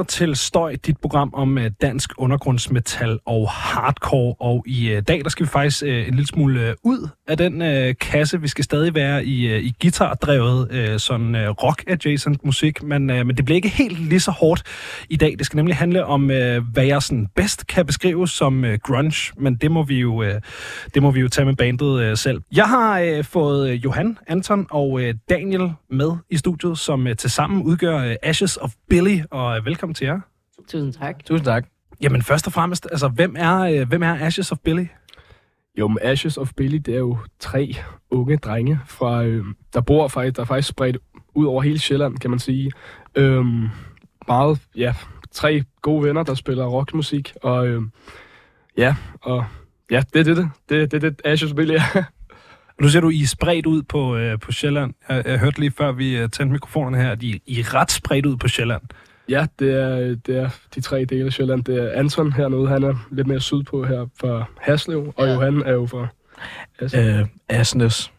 lytter til Støj, dit program om øh, dansk undergrundsmetal og hardcore. Og i øh, dag, der skal vi faktisk øh, en lille smule ud af den kasse. Vi skal stadig være i, i guitardrevet, uh, sådan rock-adjacent musik, men, men det bliver ikke helt lige så hårdt i dag. Det skal nemlig handle om, hvad jeg sådan bedst kan beskrive som grunge, men det må vi jo, det må vi jo tage med bandet selv. Jeg har fået Johan, Anton og Daniel med i studiet, som tilsammen udgør Ashes of Billy, og velkommen velkommen til jer. Tusind tak. Tusind tak. Jamen først og fremmest, altså hvem er, øh, hvem er Ashes of Billy? Jo, men Ashes of Billy, det er jo tre unge drenge, fra, øh, der bor faktisk, der er faktisk spredt ud over hele Sjælland, kan man sige. Øhm, meget, ja, tre gode venner, der spiller rockmusik, og øh, ja, og ja, det er det, det, det, det, det Ashes of Billy er. Nu ser du, I er spredt ud på, øh, på Sjælland. Jeg, jeg hørte lige før, vi øh, tændte mikrofonerne her, at I, I er ret spredt ud på Sjælland. Ja, det er, det er de tre dele af Sjælland. Det er Anton hernede, han er lidt mere sydpå her fra Haslev, og Ja. Johan er jo fra Haslev. Øh, Asnes.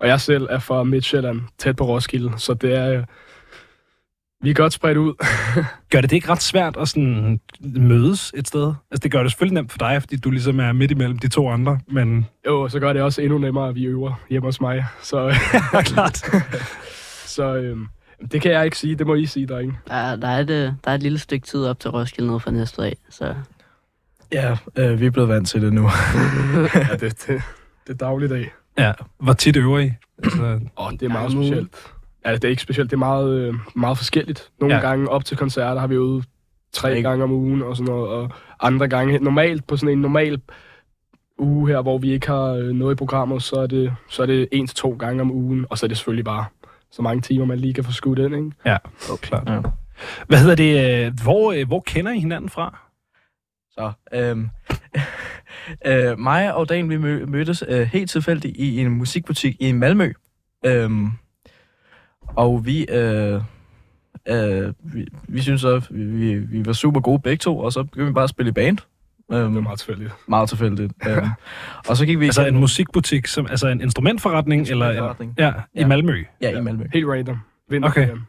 Og jeg selv er fra Midtjylland, tæt på Roskilde, så det er... Vi er godt spredt ud. Gør det det ikke ret svært at sådan mødes et sted? Altså det gør det selvfølgelig nemt for dig, fordi du ligesom er midt imellem de to andre, men Jo, så gør det også endnu nemmere, at vi øver hjemme hos mig. Så, ja, klart. så øhm, det kan jeg ikke sige. Det må I sige, drenge. Der, der, er et, øh, der er et lille stykke tid op til Roskilde nede fra næste af, så Ja, øh, vi er blevet vant til det nu. Ja, det, det, det er dagligdag. Ja, hvor tit øver I? Altså, Åh, det er meget ugen. specielt. Ja, det er ikke specielt. Det er meget, øh, meget forskelligt. Nogle Ja. ja. gange op til koncerter har vi øvet tre Ikke. gange om ugen og sådan noget. Og andre gange, normalt på sådan en normal uge her, hvor vi ikke har øh, noget i programmet, så er det, så er det en til to gange om ugen. Og så er det selvfølgelig bare så mange timer, man lige kan få skudt ind, ikke? ja, klart. Ja. Hvad hedder det? øh, Hvor, øh, hvor kender I hinanden fra? Så, øhm, øh, mig og Dan, vi mø- mødtes øh, helt tilfældigt i en musikbutik i Malmø. Øhm, og vi, øh, øh, vi, vi synes så, vi, vi, vi var super gode begge to, og så begyndte vi bare at spille i band. Øhm, Det er meget tilfældigt. meget tilfældigt. øhm, og så gik vi Altså en musikbutik, som, altså en instrumentforretning? Eller en, Instrumentforretning. ja, i. Malmø. Ja, i Malmø. Helt random. Vinterferien. Okay.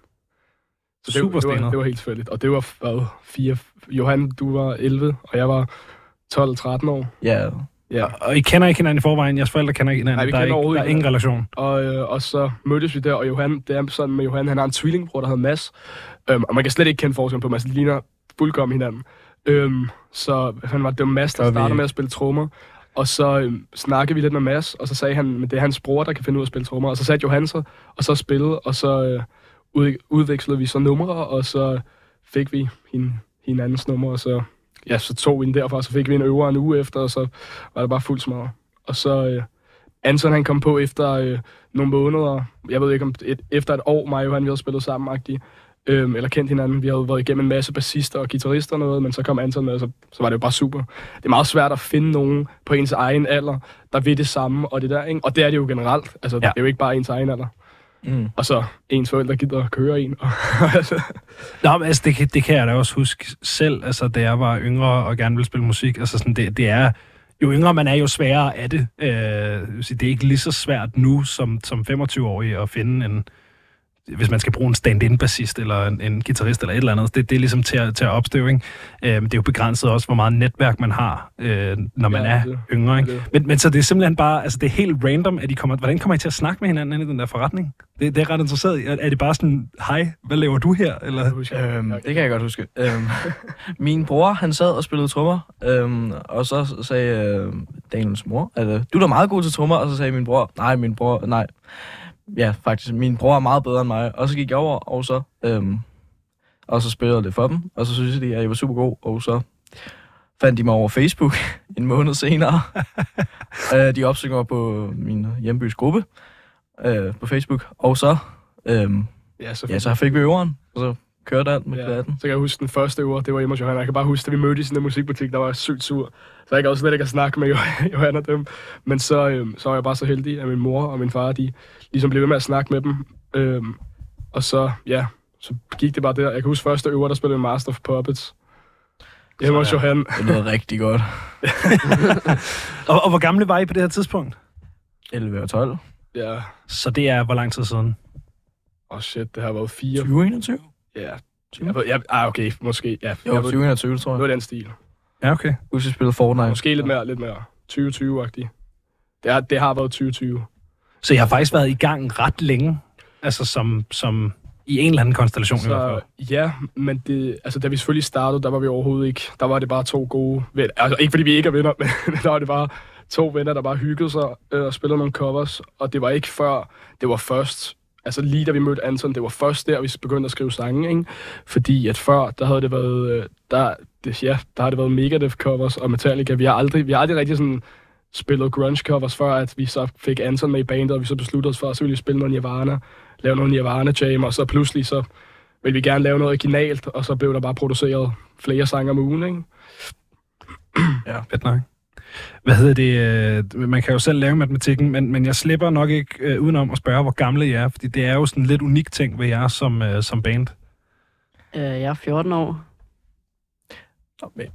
Så det, Super det, var, stenet. det var helt tilfældigt. Og det var hvad, fire... Johan, du var 11, og jeg var 12-13 år. Ja, Ja. Og I kender ikke hinanden i forvejen? Jeres forældre kender ikke hinanden? Nej, vi der, er kender ikke, der overhovedet er ingen relation? Og, øh, og så mødtes vi der, og Johan, det er sådan med Johan, han har en tvillingbror, der hedder Mads. Øhm, og man kan slet ikke kende forskel på Mads, de ligner fuldkommen hinanden. Øhm, så han var det var Mads, der startede med at spille trommer. Og så øhm, snakkede vi lidt med Mads, og så sagde han, at det er hans bror, der kan finde ud af at spille trommer. Og så satte Johan sig, og så spillede, og så øh, ud, udvekslede vi så numre, og så fik vi hin, hinandens numre, og så, ja, så tog vi den derfra, og så fik vi en øver en uge efter, og så var det bare fuld smadret. Og så øh, Anton, han kom på efter øh, nogle måneder, jeg ved ikke om et, efter et år, mig og Johan, vi havde spillet sammen, øhm, eller kendt hinanden. Vi havde været igennem en masse bassister og guitarister og noget, men så kom Anton med, og så, så var det jo bare super. Det er meget svært at finde nogen på ens egen alder, der vil det samme, og det der, ikke? Og det er det jo generelt. Altså, ja. Det er jo ikke bare ens egen alder. mm. Og så ens forældre gider at køre en. Nå, men altså, det, kan- det kan jeg da også huske selv, altså, da jeg var yngre og gerne ville spille musik. Altså, sådan, det, det er, jo yngre man er, jo sværere er det. Øh, det er ikke lige så svært nu som, som 25-årig at finde en, hvis man skal bruge en stand-in-bassist eller en, en guitarist eller et eller andet. Det, det er ligesom til at, til at opstøve, ikke? Øh, det er jo begrænset også, hvor meget netværk man har, øh, når man Ja, er det- yngre, ikke? det- Men, men så det er simpelthen bare, altså det er helt random, at I kommer, hvordan kommer I til at snakke med hinanden i den der forretning? Det, det er ret interesseret i. Er, er det bare sådan, hej, hvad laver du her? Eller? Øhm, det kan jeg godt huske. Øhm, min bror, han sad og spillede trommer, øhm, og så sagde øh, Daniels mor, at øh, du er da meget god til trommer, og så sagde min bror, nej, min bror, nej. Ja, faktisk, min bror er meget bedre end mig. Og så gik jeg over, og så, øhm, og så spillede jeg det for dem, og så synes de, at jeg var super god, og så fandt de mig over Facebook en måned senere. øh, de opsøgte mig på min hjembys gruppe øh, på Facebook, og så, øhm, ja, så, ja, så fik vi øveren, og så kørte alt med Ja, klatten. så kan jeg huske den første uge, det var hjemme hos Johan. Jeg kan bare huske, da vi mødtes i den musikbutik, der var sygt sur. Så jeg kan også slet ikke at snakke med Jo- Johan og dem. Men så, øhm, så var jeg bare så heldig, at min mor og min far, de ligesom blev ved med at snakke med dem. Øhm, og så, ja, så gik det bare der. Jeg kan huske første øver, der spillede Master of Puppets. Hjemme hos. Johan. Det lyder rigtig godt. Og, og hvor gamle var I på det her tidspunkt? 11 og 12. Ja, Så det er hvor lang tid siden? åh oh shit, det har været fire. 2021? Ja, Jeg, ved- jeg, ah, okay, måske. Ja, Jo, jeg ved, 2021, tror jeg. noget af den stil. Ja, okay. Husk, vi spillede Fortnite. Måske lidt mere, lidt mere 2020-agtigt. Det, har, det har været 2020. Så jeg har faktisk været i gang ret længe, altså som, som i en eller anden konstellation i hvert Så fald. ja, men det, altså, da vi selvfølgelig startede, der var vi overhovedet ikke, der var det bare to gode venner. Altså ikke fordi vi ikke er venner, men der var det bare to venner, der bare hyggede sig øh, og spillede nogle covers. Og det var ikke før, det var først, altså lige da vi mødte Anton, det var først der, vi begyndte at skrive sange, ikke? Fordi at før, der havde det været, øh, der, det, ja, der har det været Megadeth covers og Metallica. Vi har aldrig, vi har aldrig rigtig sådan spillet grunge covers, før at vi så fik Anton med i bandet, og vi så besluttede os for, at så ville vi spille noget Nirvana, lave noget Nirvana jam, og så pludselig så ville vi gerne lave noget originalt, og så blev der bare produceret flere sange om ugen, ikke? Ja, Fedt nok. Hvad hedder det? øh, Man kan jo selv lave matematikken, men, men jeg slipper nok ikke øh, udenom at spørge, hvor gamle I er, fordi det er jo sådan en lidt unik ting ved jer som, øh, som band. Øh, jeg er 14 år.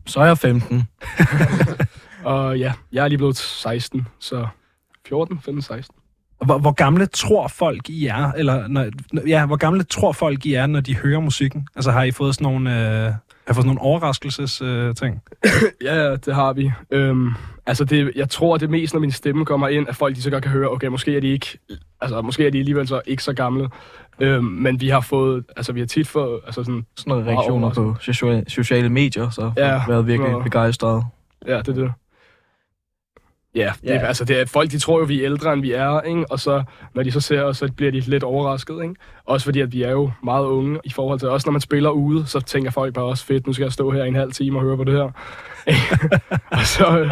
Så er jeg 15. Og ja, jeg er lige blevet 16, så 14, 15, 16. Hvor, hvor gamle tror folk I er, eller når, når- ja, hvor gamle tror folk I er, når de hører musikken? Altså har I fået sådan nogle, øh, har fået sådan nogle overraskelses øh, ting? Ja, ja, det har vi. Øhm, altså, det, jeg tror, det er mest, når min stemme kommer ind, at folk de så godt kan høre, okay, måske er de ikke, altså, måske er de alligevel så ikke så gamle. Øhm, men vi har fået, altså, vi har tit fået, altså sådan, Sådan nogle reaktioner på sociale, sociale medier, så Ja, været virkelig nå. begejstret. ja, det er det. Ja, det, Ja. altså det er, folk de tror jo, vi er ældre, end vi er, ikke? og så når de så ser os, så bliver de lidt overrasket. Ikke? Også fordi, at vi er jo meget unge i forhold til os. Når man spiller ude, så tænker folk bare også, fedt, nu skal jeg stå her i en halv time og høre på det her. og så, øh,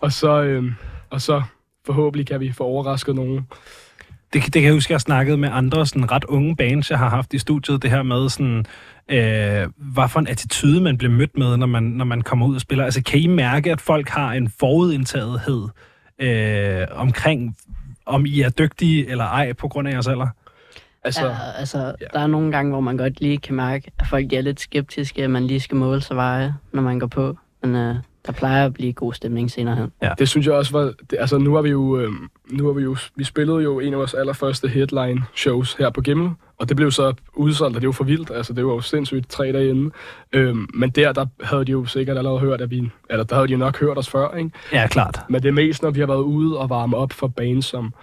og så, øh, og så forhåbentlig kan vi få overrasket nogen. Det, det kan jeg huske, jeg har snakket med andre sådan ret unge bands, jeg har haft i studiet, det her med sådan, øh, hvad for en attitude man bliver mødt med, når man, når man kommer ud og spiller. Altså kan I mærke, at folk har en forudindtagethed øh, omkring, om I er dygtige eller ej, på grund af jeres alder? Altså, Ja, altså, ja. ja. der er nogle gange, hvor man godt lige kan mærke, at folk de er lidt skeptiske, at man lige skal måle sig veje, når man går på. Men øh, der plejer at blive god stemning senere hen. Det synes jeg også var... Det, altså, nu har vi jo... Øh, nu har vi jo... Vi spillede jo en af vores allerførste headline shows her på Gimmel, og det blev så udsolgt, og det var for vildt. Altså, det var jo sindssygt tre dage inden. Øhm, men der, der havde de jo sikkert allerede hørt, at vi... Eller der havde de jo nok hørt os før, ikke? Ja, klart. Men det er mest, når vi har været ude og varme op for bands som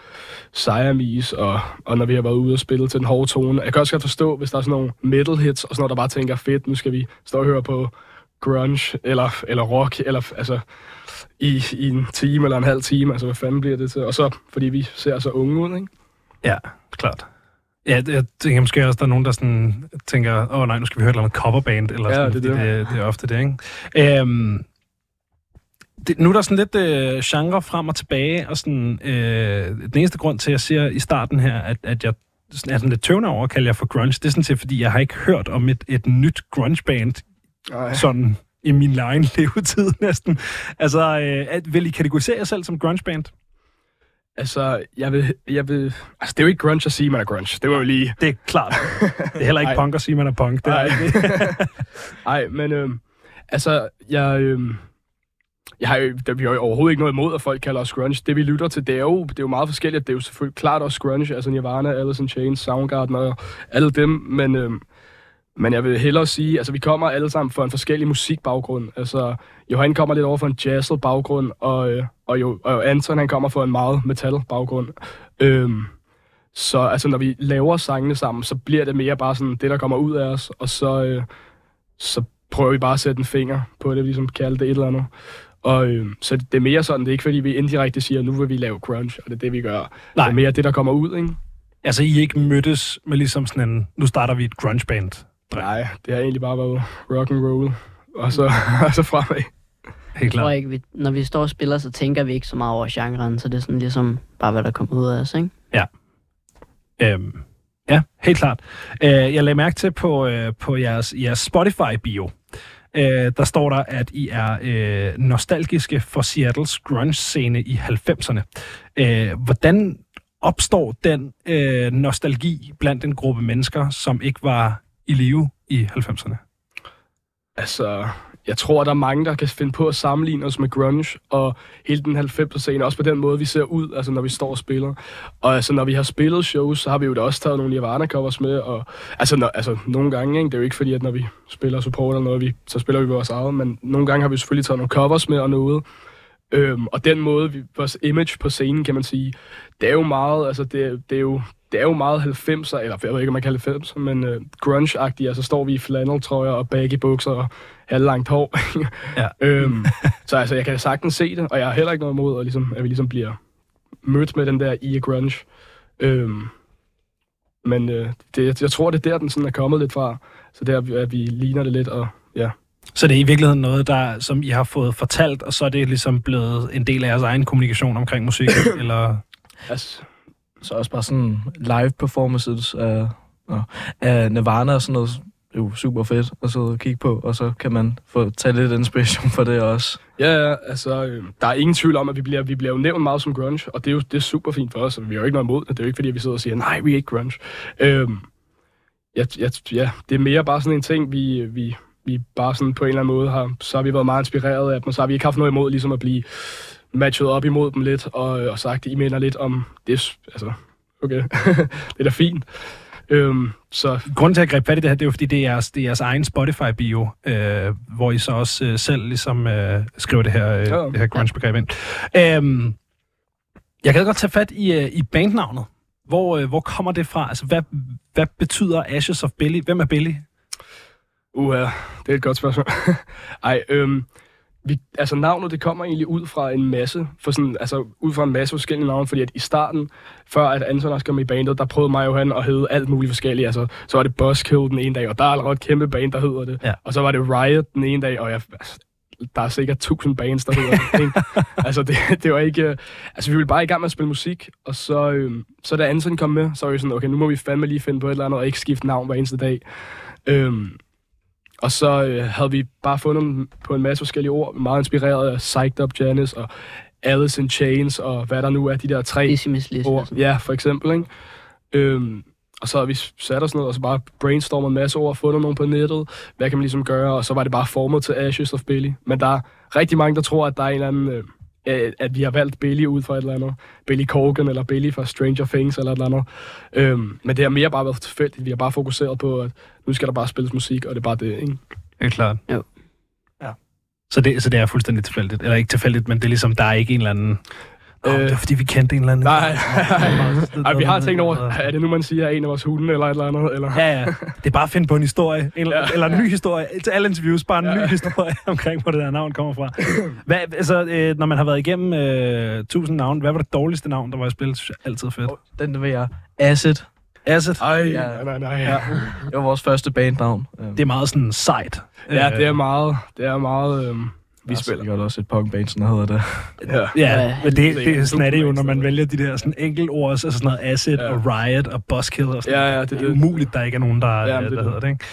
Siamese, og, og når vi har været ude og spille til den hårde tone. Jeg kan også godt forstå, hvis der er sådan nogle metal hits, og sådan noget, der bare tænker, fedt, nu skal vi stå og høre på grunge, eller, eller rock, eller altså i, i en time eller en halv time. Altså, hvad fanden bliver det til? Og så, fordi vi ser så unge ud, ikke? Ja, klart. Ja, jeg tænker måske også, der er nogen, der sådan tænker, åh oh, nej, nu skal vi høre et eller andet coverband, eller Ja, sådan, det det. det, det er ofte det, ikke? Øhm, det, nu er der sådan lidt øh, genre frem og tilbage, og sådan, øh, den eneste grund til, at jeg siger i starten her, at, at jeg sådan, er sådan lidt tøvende over at kalde jer for grunge, det er sådan set, fordi jeg har ikke hørt om et, et nyt grunge-band, Nej. sådan i min egen levetid næsten. Altså, øh, at, vil I kategorisere jer selv som grunge-band? Altså, jeg vil, jeg vil... Altså, det er jo ikke grunge at sige, man er grunge. Det var jo lige... Det er klart. Det er heller ikke Ej. punk at sige, man er punk. Det er Ej. Nej, men øhm, altså, jeg, øhm, jeg har jo, der, vi har jo overhovedet ikke noget imod, at folk kalder os grunge. Det vi lytter til, det er jo, det er jo meget forskelligt. Det er jo selvfølgelig klart også grunge, altså Nirvana, Alice in Chains, Soundgarden og alle dem, men, øhm, men jeg vil hellere sige, altså vi kommer alle sammen fra en forskellig musikbaggrund. Altså, Johan kommer lidt over fra en jazzet baggrund, og, øh, og, jo, og Anton han kommer fra en meget metal baggrund. Øhm, så altså, når vi laver sangene sammen, så bliver det mere bare sådan det, der kommer ud af os, og så, øh, så prøver vi bare at sætte en finger på det, ligesom kalde det et eller andet. Og øh, så det er mere sådan, det er ikke fordi, vi indirekte siger, nu vil vi lave grunge, og det er det, vi gør. Nej. Det er mere det, der kommer ud, ikke? Altså, I ikke mødtes med ligesom sådan en, nu starter vi et grunge-band. Nej, det har egentlig bare været rock and roll, og så, og så fremad. Helt Jeg tror klart. ikke, vi, når vi står og spiller, så tænker vi ikke så meget over genren, så det er sådan ligesom bare, hvad der kommer ud af os, ikke? Øhm, ja, helt klart. Øh, jeg lagde mærke til på, øh, på jeres, jeres Spotify-bio, øh, der står der, at I er øh, nostalgiske for Seattles grunge-scene i 90'erne. Øh, hvordan opstår den øh, nostalgi blandt en gruppe mennesker, som ikke var i live i 90'erne? Altså, jeg tror, der er mange, der kan finde på at sammenligne os med grunge og hele den 90'er scene, også på den måde, vi ser ud, altså når vi står og spiller. Og altså, når vi har spillet shows, så har vi jo da også taget nogle Nirvana-covers med, og altså, når, altså nogle gange, ikke? det er jo ikke fordi, at når vi spiller support eller noget, vi, så spiller vi vores eget, men nogle gange har vi selvfølgelig taget nogle covers med og noget. Øhm, og den måde, vi, vores image på scenen, kan man sige, det er jo meget, altså det, det er jo det er jo meget 90'er, eller jeg ved ikke, om man kalder det 90'er, men uh, grunge-agtigt. Altså står vi i flanneltrøjer og baggy bukser og halvlangt hår. Ja. øhm, så altså, jeg kan sagtens se det, og jeg har heller ikke noget imod, at, ligesom, at vi ligesom bliver mødt med den der i grunge. Øhm, men øh, det, jeg tror, det er der, den sådan er kommet lidt fra. Så der, at vi ligner det lidt, og ja. Så det er i virkeligheden noget, der, som I har fået fortalt, og så er det ligesom blevet en del af jeres egen kommunikation omkring musik, eller... Altså, Så også bare sådan live performances af, af Nirvana og sådan noget. Det er jo super fedt at sidde og kigge på, og så kan man få tage lidt inspiration for det også. Ja, ja, altså, øh, der er ingen tvivl om, at vi bliver, vi bliver jo nævnt meget som grunge, og det er jo det er super fint for os, og vi har jo ikke noget imod det. Det er jo ikke, fordi vi sidder og siger, nej, vi er ikke grunge. Øhm, ja, ja, ja, det er mere bare sådan en ting, vi, vi, vi bare sådan på en eller anden måde har, så har vi været meget inspireret af dem, og så har vi ikke haft noget imod ligesom at blive matchet op imod dem lidt, og, og sagt, I minder lidt om det, altså, okay, det er da fint. Øhm, så Grunden til, at jeg greb fat i det her, det er jo, fordi det er jeres, det er jeres egen Spotify-bio, øh, hvor I så også øh, selv ligesom øh, skriver det her, øh, Ja. det her grunge-begreb ind. Øhm, jeg kan godt tage fat i, øh, i bandnavnet. Hvor, øh, hvor kommer det fra? Altså, hvad, hvad betyder Ashes of Billy? Hvem er Billy? Uha, det er et godt spørgsmål. Ej, øhm, vi, altså navnet, det kommer egentlig ud fra en masse, for sådan, altså ud fra en masse forskellige navne, fordi at i starten, før at Anton også kom i bandet, der prøvede mig og han at hedde alt muligt forskelligt. Altså, så var det Buzzkill den ene dag, og der er allerede et kæmpe band, der hedder det. Ja. Og så var det Riot den ene dag, og jeg, altså, der er sikkert tusind bands, der hedder det. Ikke? altså, det, det var ikke... øh, Altså, vi ville bare i gang med at spille musik, og så, øhm, så da Anton kom med, så var vi sådan, okay, nu må vi fandme lige finde på et eller andet, og ikke skifte navn hver eneste dag. Øhm, og så øh, havde vi bare fundet dem på en masse forskellige ord, meget inspireret af Psyched Up Janice og Alice in Chains, og hvad der nu er, de der tre Decimus List. ord. Ja, for eksempel, ikke? Øhm, og så havde vi sat os ned og så bare brainstormet en masse ord, fundet nogle på nettet, hvad kan man ligesom gøre, og så var det bare formet til Ashes of Billy. Men der er rigtig mange, der tror, at der er en eller anden, øh, øh, at vi har valgt Billy ud fra et eller andet. Billy Corgan eller Billy fra Stranger Things eller et eller andet. Øhm, men det har mere bare været tilfældigt. Vi har bare fokuseret på, at nu skal der bare spilles musik, og det er bare det, ikke? Det er klart. Jo. Ja. Så det, så det er fuldstændig tilfældigt. Eller ikke tilfældigt, men det er ligesom, der er ikke en eller anden... Øh, Øh, det er fordi, vi kendte en eller anden. Nej, Ej, vi har tænkt over, er det nu, man siger, er en af vores hunde eller et eller andet? Eller? Ja, ja. Det er bare at finde på en historie. En, ja. Eller en ny historie. Til alle interviews, bare en ja. Ny historie omkring, hvor det der navn kommer fra. Hvad, altså, øh, når man har været igennem øh, tusind navn, hvad var det dårligste navn, der var i spil? Synes jeg Altid fedt. Den vil jeg. Acid. Acid. Ej, Ja. nej, nej, nej. Ja. Det var vores første bandnavn. Det er meget sådan sejt. ja, det er Øh, meget, det er meget, øhm, vi der er spiller. sikkert også et punkband, sådan hedder det. Ja. Ja, Ja, men det, det det, er det sådan er det jo, når man super vælger de der sådan enkeltord, altså sådan noget acid Ja. og riot og buzzkill og sådan Ja, ja, det det er er det. umuligt, der ikke er nogen, der, Ja, der det er hedder det. Ikke?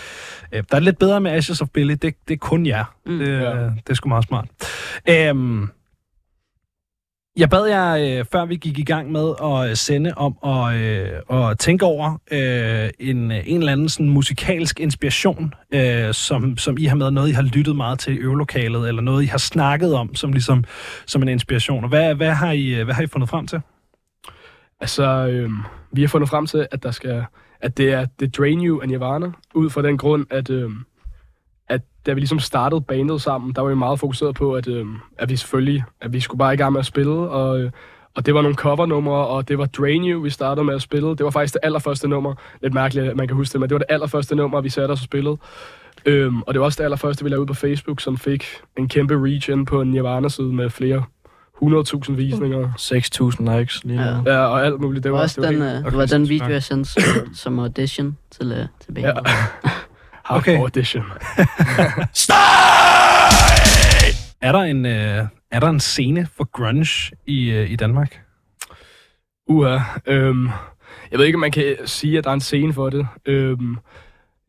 Øh, Der er lidt bedre med Ashes of Billy, det, det er kun jer. Mm. Det, Ja. det er sgu meget smart. Øhm, jeg bad jer, øh, før vi gik i gang med at øh, sende, om at, øh, at tænke over øh, en, øh, en eller anden sådan musikalsk inspiration, øh, som, som I har med, noget I har lyttet meget til i øvelokalet, eller noget I har snakket om som, ligesom, som en inspiration. Og hvad, hvad, har I, øh, hvad har I fundet frem til? Altså, øh, vi har fundet frem til, at der skal, at det er The Drain You af Nirvana, ud fra den grund, at, Øh, at da vi ligesom startede bandet sammen, der var vi meget fokuseret på, at, øhm, at vi selvfølgelig, at vi skulle bare i gang med at spille, og, øh, og det var nogle covernumre, og det var Drain You, vi startede med at spille. Det var faktisk det allerførste nummer. Lidt mærkeligt, at man kan huske det, men det var det allerførste nummer, vi satte os og spillede. Øhm, og det var også det allerførste, vi lavede ud på Facebook, som fik en kæmpe reach ind på en Nirvana-side med flere 100.000 visninger. 6.000 likes lige Ja. nu. Ja, og alt muligt. Det var, også det var den, helt- øh, okay, det var den video, jeg sendte som- som audition til, øh, til bandet. Ja. Hardcore Okay. audition. Er der en, øh, er der en scene for grunge i, øh, i Danmark? Uha. Øhm, jeg ved ikke, om man kan sige, at der er en scene for det. Øhm,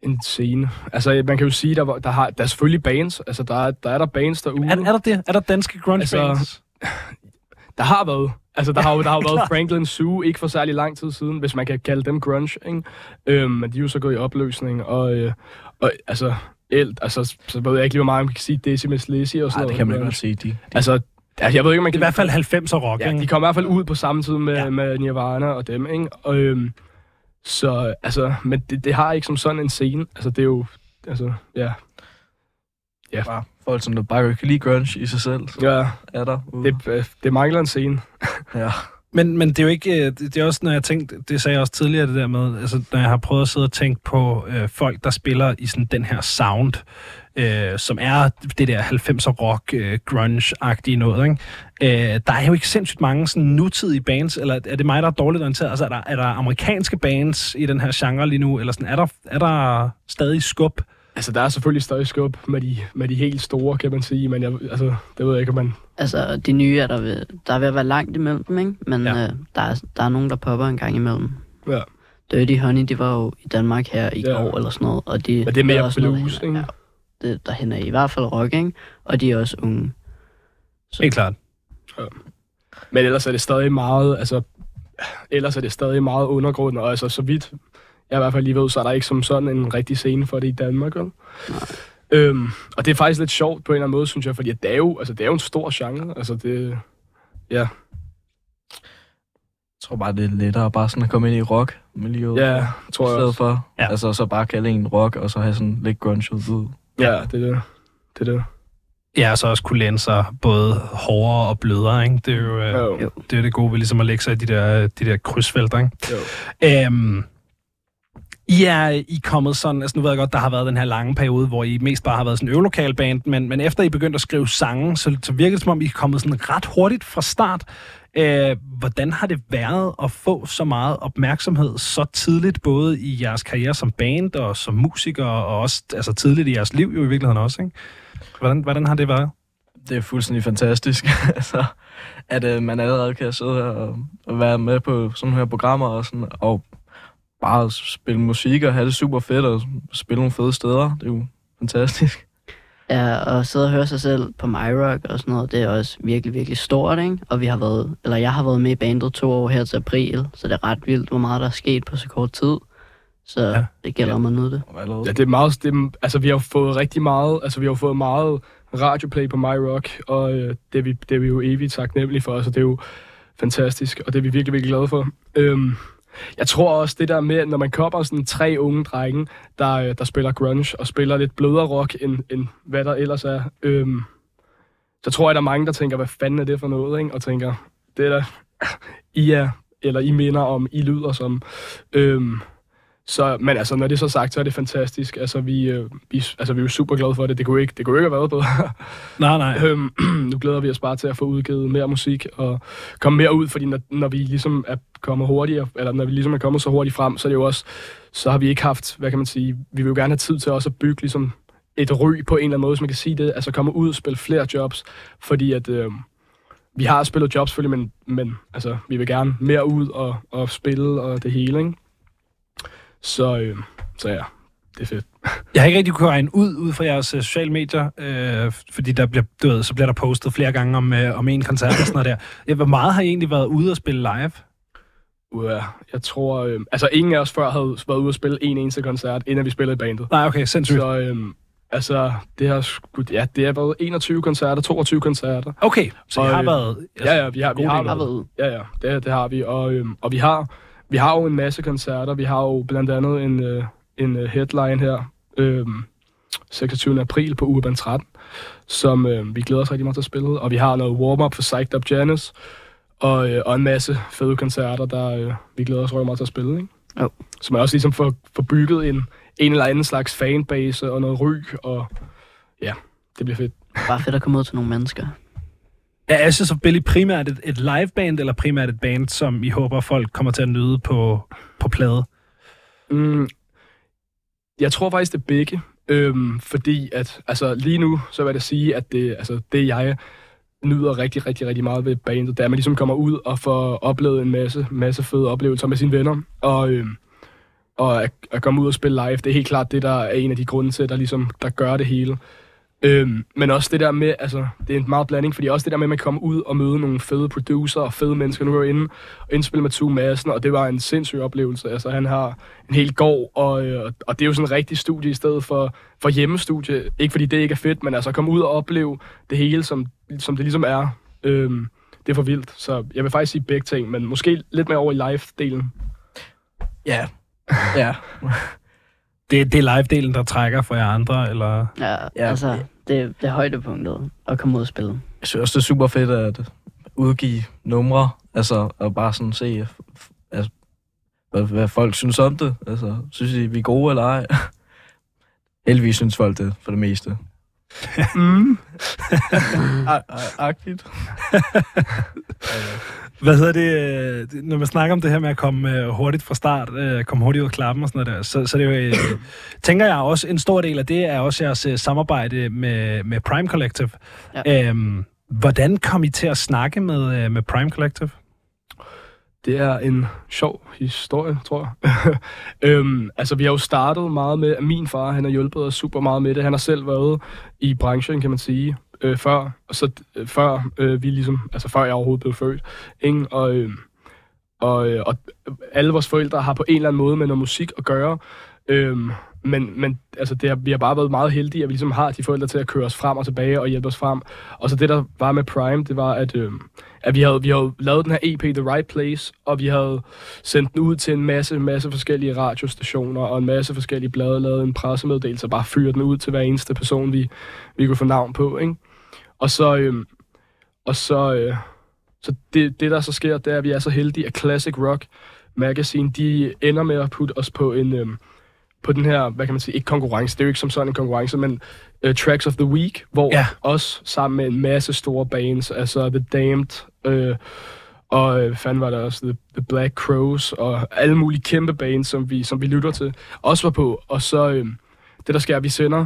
en scene. Altså, man kan jo sige, der, var- der, har, der er selvfølgelig bands. Altså, der er der, er der bands derude. Er, er der det? Er der danske grunge Altså, bands? Der har været. Altså, der har jo der har jo været Franklin Zoo, ikke for særlig lang tid siden, hvis man kan kalde dem grunge, ikke? Øhm, men de er jo så gået i opløsning, og, øh, og altså, el, altså, så ved jeg ikke lige, hvor meget man kan sige Decimus Lizzy og sådan Nej, det kan man godt sige. De, de, Altså, ja, jeg ved ikke, om man Det er i kan... hvert fald 90'er rock, Ja, ikke? de kom i hvert fald ud på samme tid med, Ja. ja. med Nirvana og dem, ikke? Og, øhm, så, altså, men det, det har ikke som sådan en scene. Altså, det er jo, altså, ja. bare folk, som der bare kan lide grunge i sig selv, så Ja, er der ude. det, øh, det mangler en scene. ja. Men, men det er jo ikke, øh, det det er også, når jeg tænkte, det sagde jeg også tidligere, det der med, altså, når jeg har prøvet at sidde og tænke på øh, folk, der spiller i sådan den her sound, øh, som er det der 90'er rock, øh, grunge-agtige noget, ikke? Øh, der er jo ikke sindssygt mange sådan nutidige bands, eller er det mig, der er dårligt orienteret? Altså, er der, er der amerikanske bands i den her genre lige nu, eller sådan, er der, er der stadig skub? Altså, der er selvfølgelig stadig skub med de, med de helt store, kan man sige, men jeg, altså, det ved jeg ikke, om man... Altså, de nye er der ved, der er ved at være langt imellem dem, ikke? Men Ja. ja. øh, der, er, der er nogen, der popper en gang imellem. Ja. Dirty Honey, de var jo i Danmark her i Ja. går eller sådan noget, og de Men det er mere noget, blues, der ikke? Ja, det, der hænder i hvert fald rock, ikke? Og de er også unge. Så, Helt klart. Men ellers er det stadig meget, altså, ellers er det stadig meget undergrund, og altså, så vidt jeg i hvert fald lige ved, så er der ikke som sådan en rigtig scene for det i Danmark, vel? Øhm, og det er faktisk lidt sjovt på en eller anden måde, synes jeg, fordi det er jo, altså, det er jo en stor genre, altså det, ja, Jeg tror bare, det er lettere bare sådan at komme ind i rock-miljøet. ja, I tror jeg stedet også. for, Ja. altså så bare kalde en rock, og så have sådan lidt grunge ud. Ja, det er det. Det er det. Ja, og så også kunne læne sig både hårdere og blødere, ikke? Det er jo, øh. Jo. det, er det gode ved ligesom at lægge sig i de der, de der krydsfelter, ikke? Jo. Øhm, i er I er kommet sådan, altså nu ved jeg godt, der har været den her lange periode, hvor I mest bare har været sådan en øvelokalband, men, men efter I begyndte at skrive sange, så, så virker det som om, I er kommet sådan ret hurtigt fra start. Øh, hvordan har det været at få så meget opmærksomhed så tidligt, både i jeres karriere som band og som musiker, og også altså tidligt i jeres liv jo i virkeligheden også, ikke? Hvordan, hvordan har det været? Det er fuldstændig fantastisk, altså, at øh, man allerede kan sidde her og, og være med på sådan her programmer og, sådan, og bare spille musik og have det super fedt og spille nogle fede steder. Det er jo fantastisk. Ja, og sidde og høre sig selv på MyRock og sådan noget, det er også virkelig, virkelig stort, ikke? Og vi har været, eller jeg har været med i bandet to år her til april, så det er ret vildt, hvor meget der er sket på så kort tid. Så Ja. ja. det gælder om at nyde det. Ja, det er meget, det er, altså vi har fået rigtig meget, altså vi har fået meget radioplay på My Rock, og øh, det, er vi, det er vi jo evigt taknemmelige for, så det er jo fantastisk, og det er vi virkelig, virkelig glade for. Øhm, jeg tror også det der med, når man kommer sådan tre unge drenge, der, øh, der spiller grunge og spiller lidt blødere rock, end, end hvad der ellers er, øhm, så tror jeg, der er mange, der tænker, hvad fanden er det for noget, ikke? og tænker, det er da, I er, eller I minder om, I lyder som, øhm, så, men altså, når det er så sagt, så er det fantastisk. Altså, vi, øh, vi, altså, vi er jo super glade for det. Det kunne ikke, det kunne ikke have været bedre. Nej, nej. øhm, nu glæder vi os bare til at få udgivet mere musik og komme mere ud, fordi når, når vi ligesom er kommet hurtigere, eller når vi ligesom er kommet så hurtigt frem, så er det jo også, så har vi ikke haft, hvad kan man sige, vi vil jo gerne have tid til også at bygge ligesom et ry på en eller anden måde, hvis man kan sige det, altså komme ud og spille flere jobs, fordi at øh, vi har spillet jobs selvfølgelig, men, men altså, vi vil gerne mere ud og, og spille og det hele, ikke? Så, øh, så ja, det er fedt. Jeg har ikke rigtig kunne regne ud, ud fra jeres øh, sociale medier, øh, fordi der bliver, du ved, så bliver der postet flere gange om, øh, om en koncert og sådan noget der. Ja, Hvor meget har I egentlig været ude og spille live? Ja, jeg tror, øh, altså ingen af os før havde været ude og spille en eneste koncert, inden vi spillede i bandet. Nej, okay, sindssygt. Så øhm, altså, det har sgu, ja, det har været 21 koncerter, 22 koncerter. Okay, så I Og, har øh, været... Ja, ja, vi har, vi har har været, ja, ja, det, det har vi, og, øhm, og vi har, vi har jo en masse koncerter. Vi har jo blandt andet en, øh, en øh, headline her, øhm, 26. april på Urban 13, som øh, vi glæder os rigtig meget til at spille. Og vi har noget warm-up for Psyched Up Janice, og, øh, og en masse fede koncerter, der øh, vi glæder os rigtig meget til at spille. Ikke? Jo. Så man også ligesom får, får bygget en, en eller anden slags fanbase og noget ry, og ja, det bliver fedt. Bare fedt at komme ud til nogle mennesker. Er Ashes of Billy primært et, et liveband, eller primært et band, som I håber, folk kommer til at nyde på, på plade? Mm, jeg tror faktisk, det er begge. Øhm, fordi at, altså lige nu, så vil jeg sige, at det, altså, det jeg nyder rigtig, rigtig, rigtig meget ved bandet, det er, at man ligesom kommer ud og får oplevet en masse, masse fede oplevelser med sine venner. Og, øhm, og at, at komme ud og spille live, det er helt klart det, der er en af de grunde til, der ligesom, der gør det hele. Øhm, men også det der med, altså, det er en meget blanding, fordi også det der med, at man kommer ud og møde nogle fede producer og fede mennesker. Nu var jeg inde og indspille med Tue Madsen, og det var en sindssyg oplevelse. Altså, han har en hel gård, og, øh, og det er jo sådan en rigtig studie i stedet for, for hjemmestudie. Ikke fordi det ikke er fedt, men altså at komme ud og opleve det hele, som, som det ligesom er. Øhm, det er for vildt. Så jeg vil faktisk sige begge ting, men måske lidt mere over i live-delen. Ja. Ja. Det, det er live-delen, der trækker for jer andre, eller... Ja, Ja. altså, det, det er højdepunktet at komme ud og spille. Jeg synes også, det er super fedt at udgive numre, altså, og bare sådan se, altså, hvad, hvad folk synes om det. Altså, synes I, vi er gode eller ej? Heldigvis synes folk det, for det meste. Mm. Agtigt. Hvad hedder det, øh, når man snakker om det her med at komme øh, hurtigt fra start, øh, komme hurtigt ud af klappen og sådan noget der, så, så det er jo, tænker jeg også, en stor del af det er også jeres samarbejde med, med Prime Collective. Ja. Øhm, hvordan kom I til at snakke med, med Prime Collective? Det er en sjov historie, tror jeg. øhm, altså, vi har jo startet meget med, at min far, han har hjulpet os super meget med det. Han har selv været i branchen, kan man sige, øh, før, og så øh, før øh, vi ligesom, altså før jeg overhovedet blev født. Ikke? Og, øh, og, øh, og alle vores forældre har på en eller anden måde med noget musik at gøre. øh, men, men altså, det har, vi har bare været meget heldige, at vi ligesom har de forældre til at køre os frem og tilbage og hjælpe os frem. Og så det, der var med Prime, det var, at, øh, at vi, havde, vi havde lavet den her EP, The Right Place, og vi havde sendt den ud til en masse, masse forskellige radiostationer og en masse forskellige blade, lavet en pressemeddelelse og bare fyret den ud til hver eneste person, vi, vi kunne få navn på. Ikke? Og så, øh, og så, øh, så det, det, der så sker, det er, at vi er så heldige, at Classic Rock Magazine, de ender med at putte os på en... Øh, på den her, hvad kan man sige, ikke konkurrence, det er jo ikke som sådan en konkurrence, men uh, Tracks of the Week, hvor Ja. os sammen med en masse store bands, altså The Damned, øh, og øh, fanden var der også, The, The Black Crows, og alle mulige kæmpe bands, som vi, som vi lytter til, også var på. Og så øh, det, der sker, er, vi sender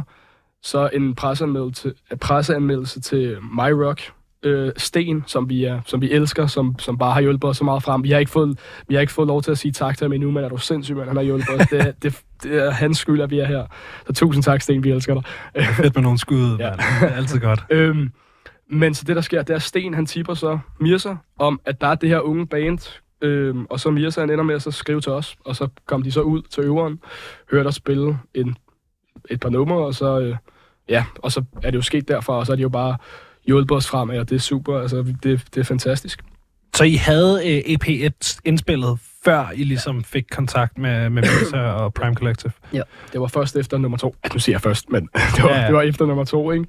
så en presseanmeldelse, presseanmeldelse til My Rock, øh, Sten, som vi, er, som vi elsker, som, som bare har hjulpet os så meget frem. Vi har, ikke fået, vi har ikke fået lov til at sige tak til ham endnu, men er du sindssyg, mand, han har hjulpet os. Det, er- det, det er hans skyld, at vi er her. Så tusind tak, Sten, vi elsker dig. Fedt med nogle skud, ja. Det er altid godt. Øhm, men så det, der sker, det er, at Sten, han tipper så Mirza om, at der er det her unge band, øhm, og så Mirza, han ender med at så skrive til os, og så kom de så ud til øveren, hørte os spille en, et par numre, og så, øh, ja, og så er det jo sket derfra, og så er de jo bare hjulpet os fremad, og det er super, altså det, det er fantastisk. Så I havde øh, EP1 indspillet, før I ligesom fik kontakt med, med Visa og Prime Collective? Det var først efter nummer to. Ja, nu siger jeg først, men det var, Ja, ja, ja. ja. det var efter nummer to, ikke?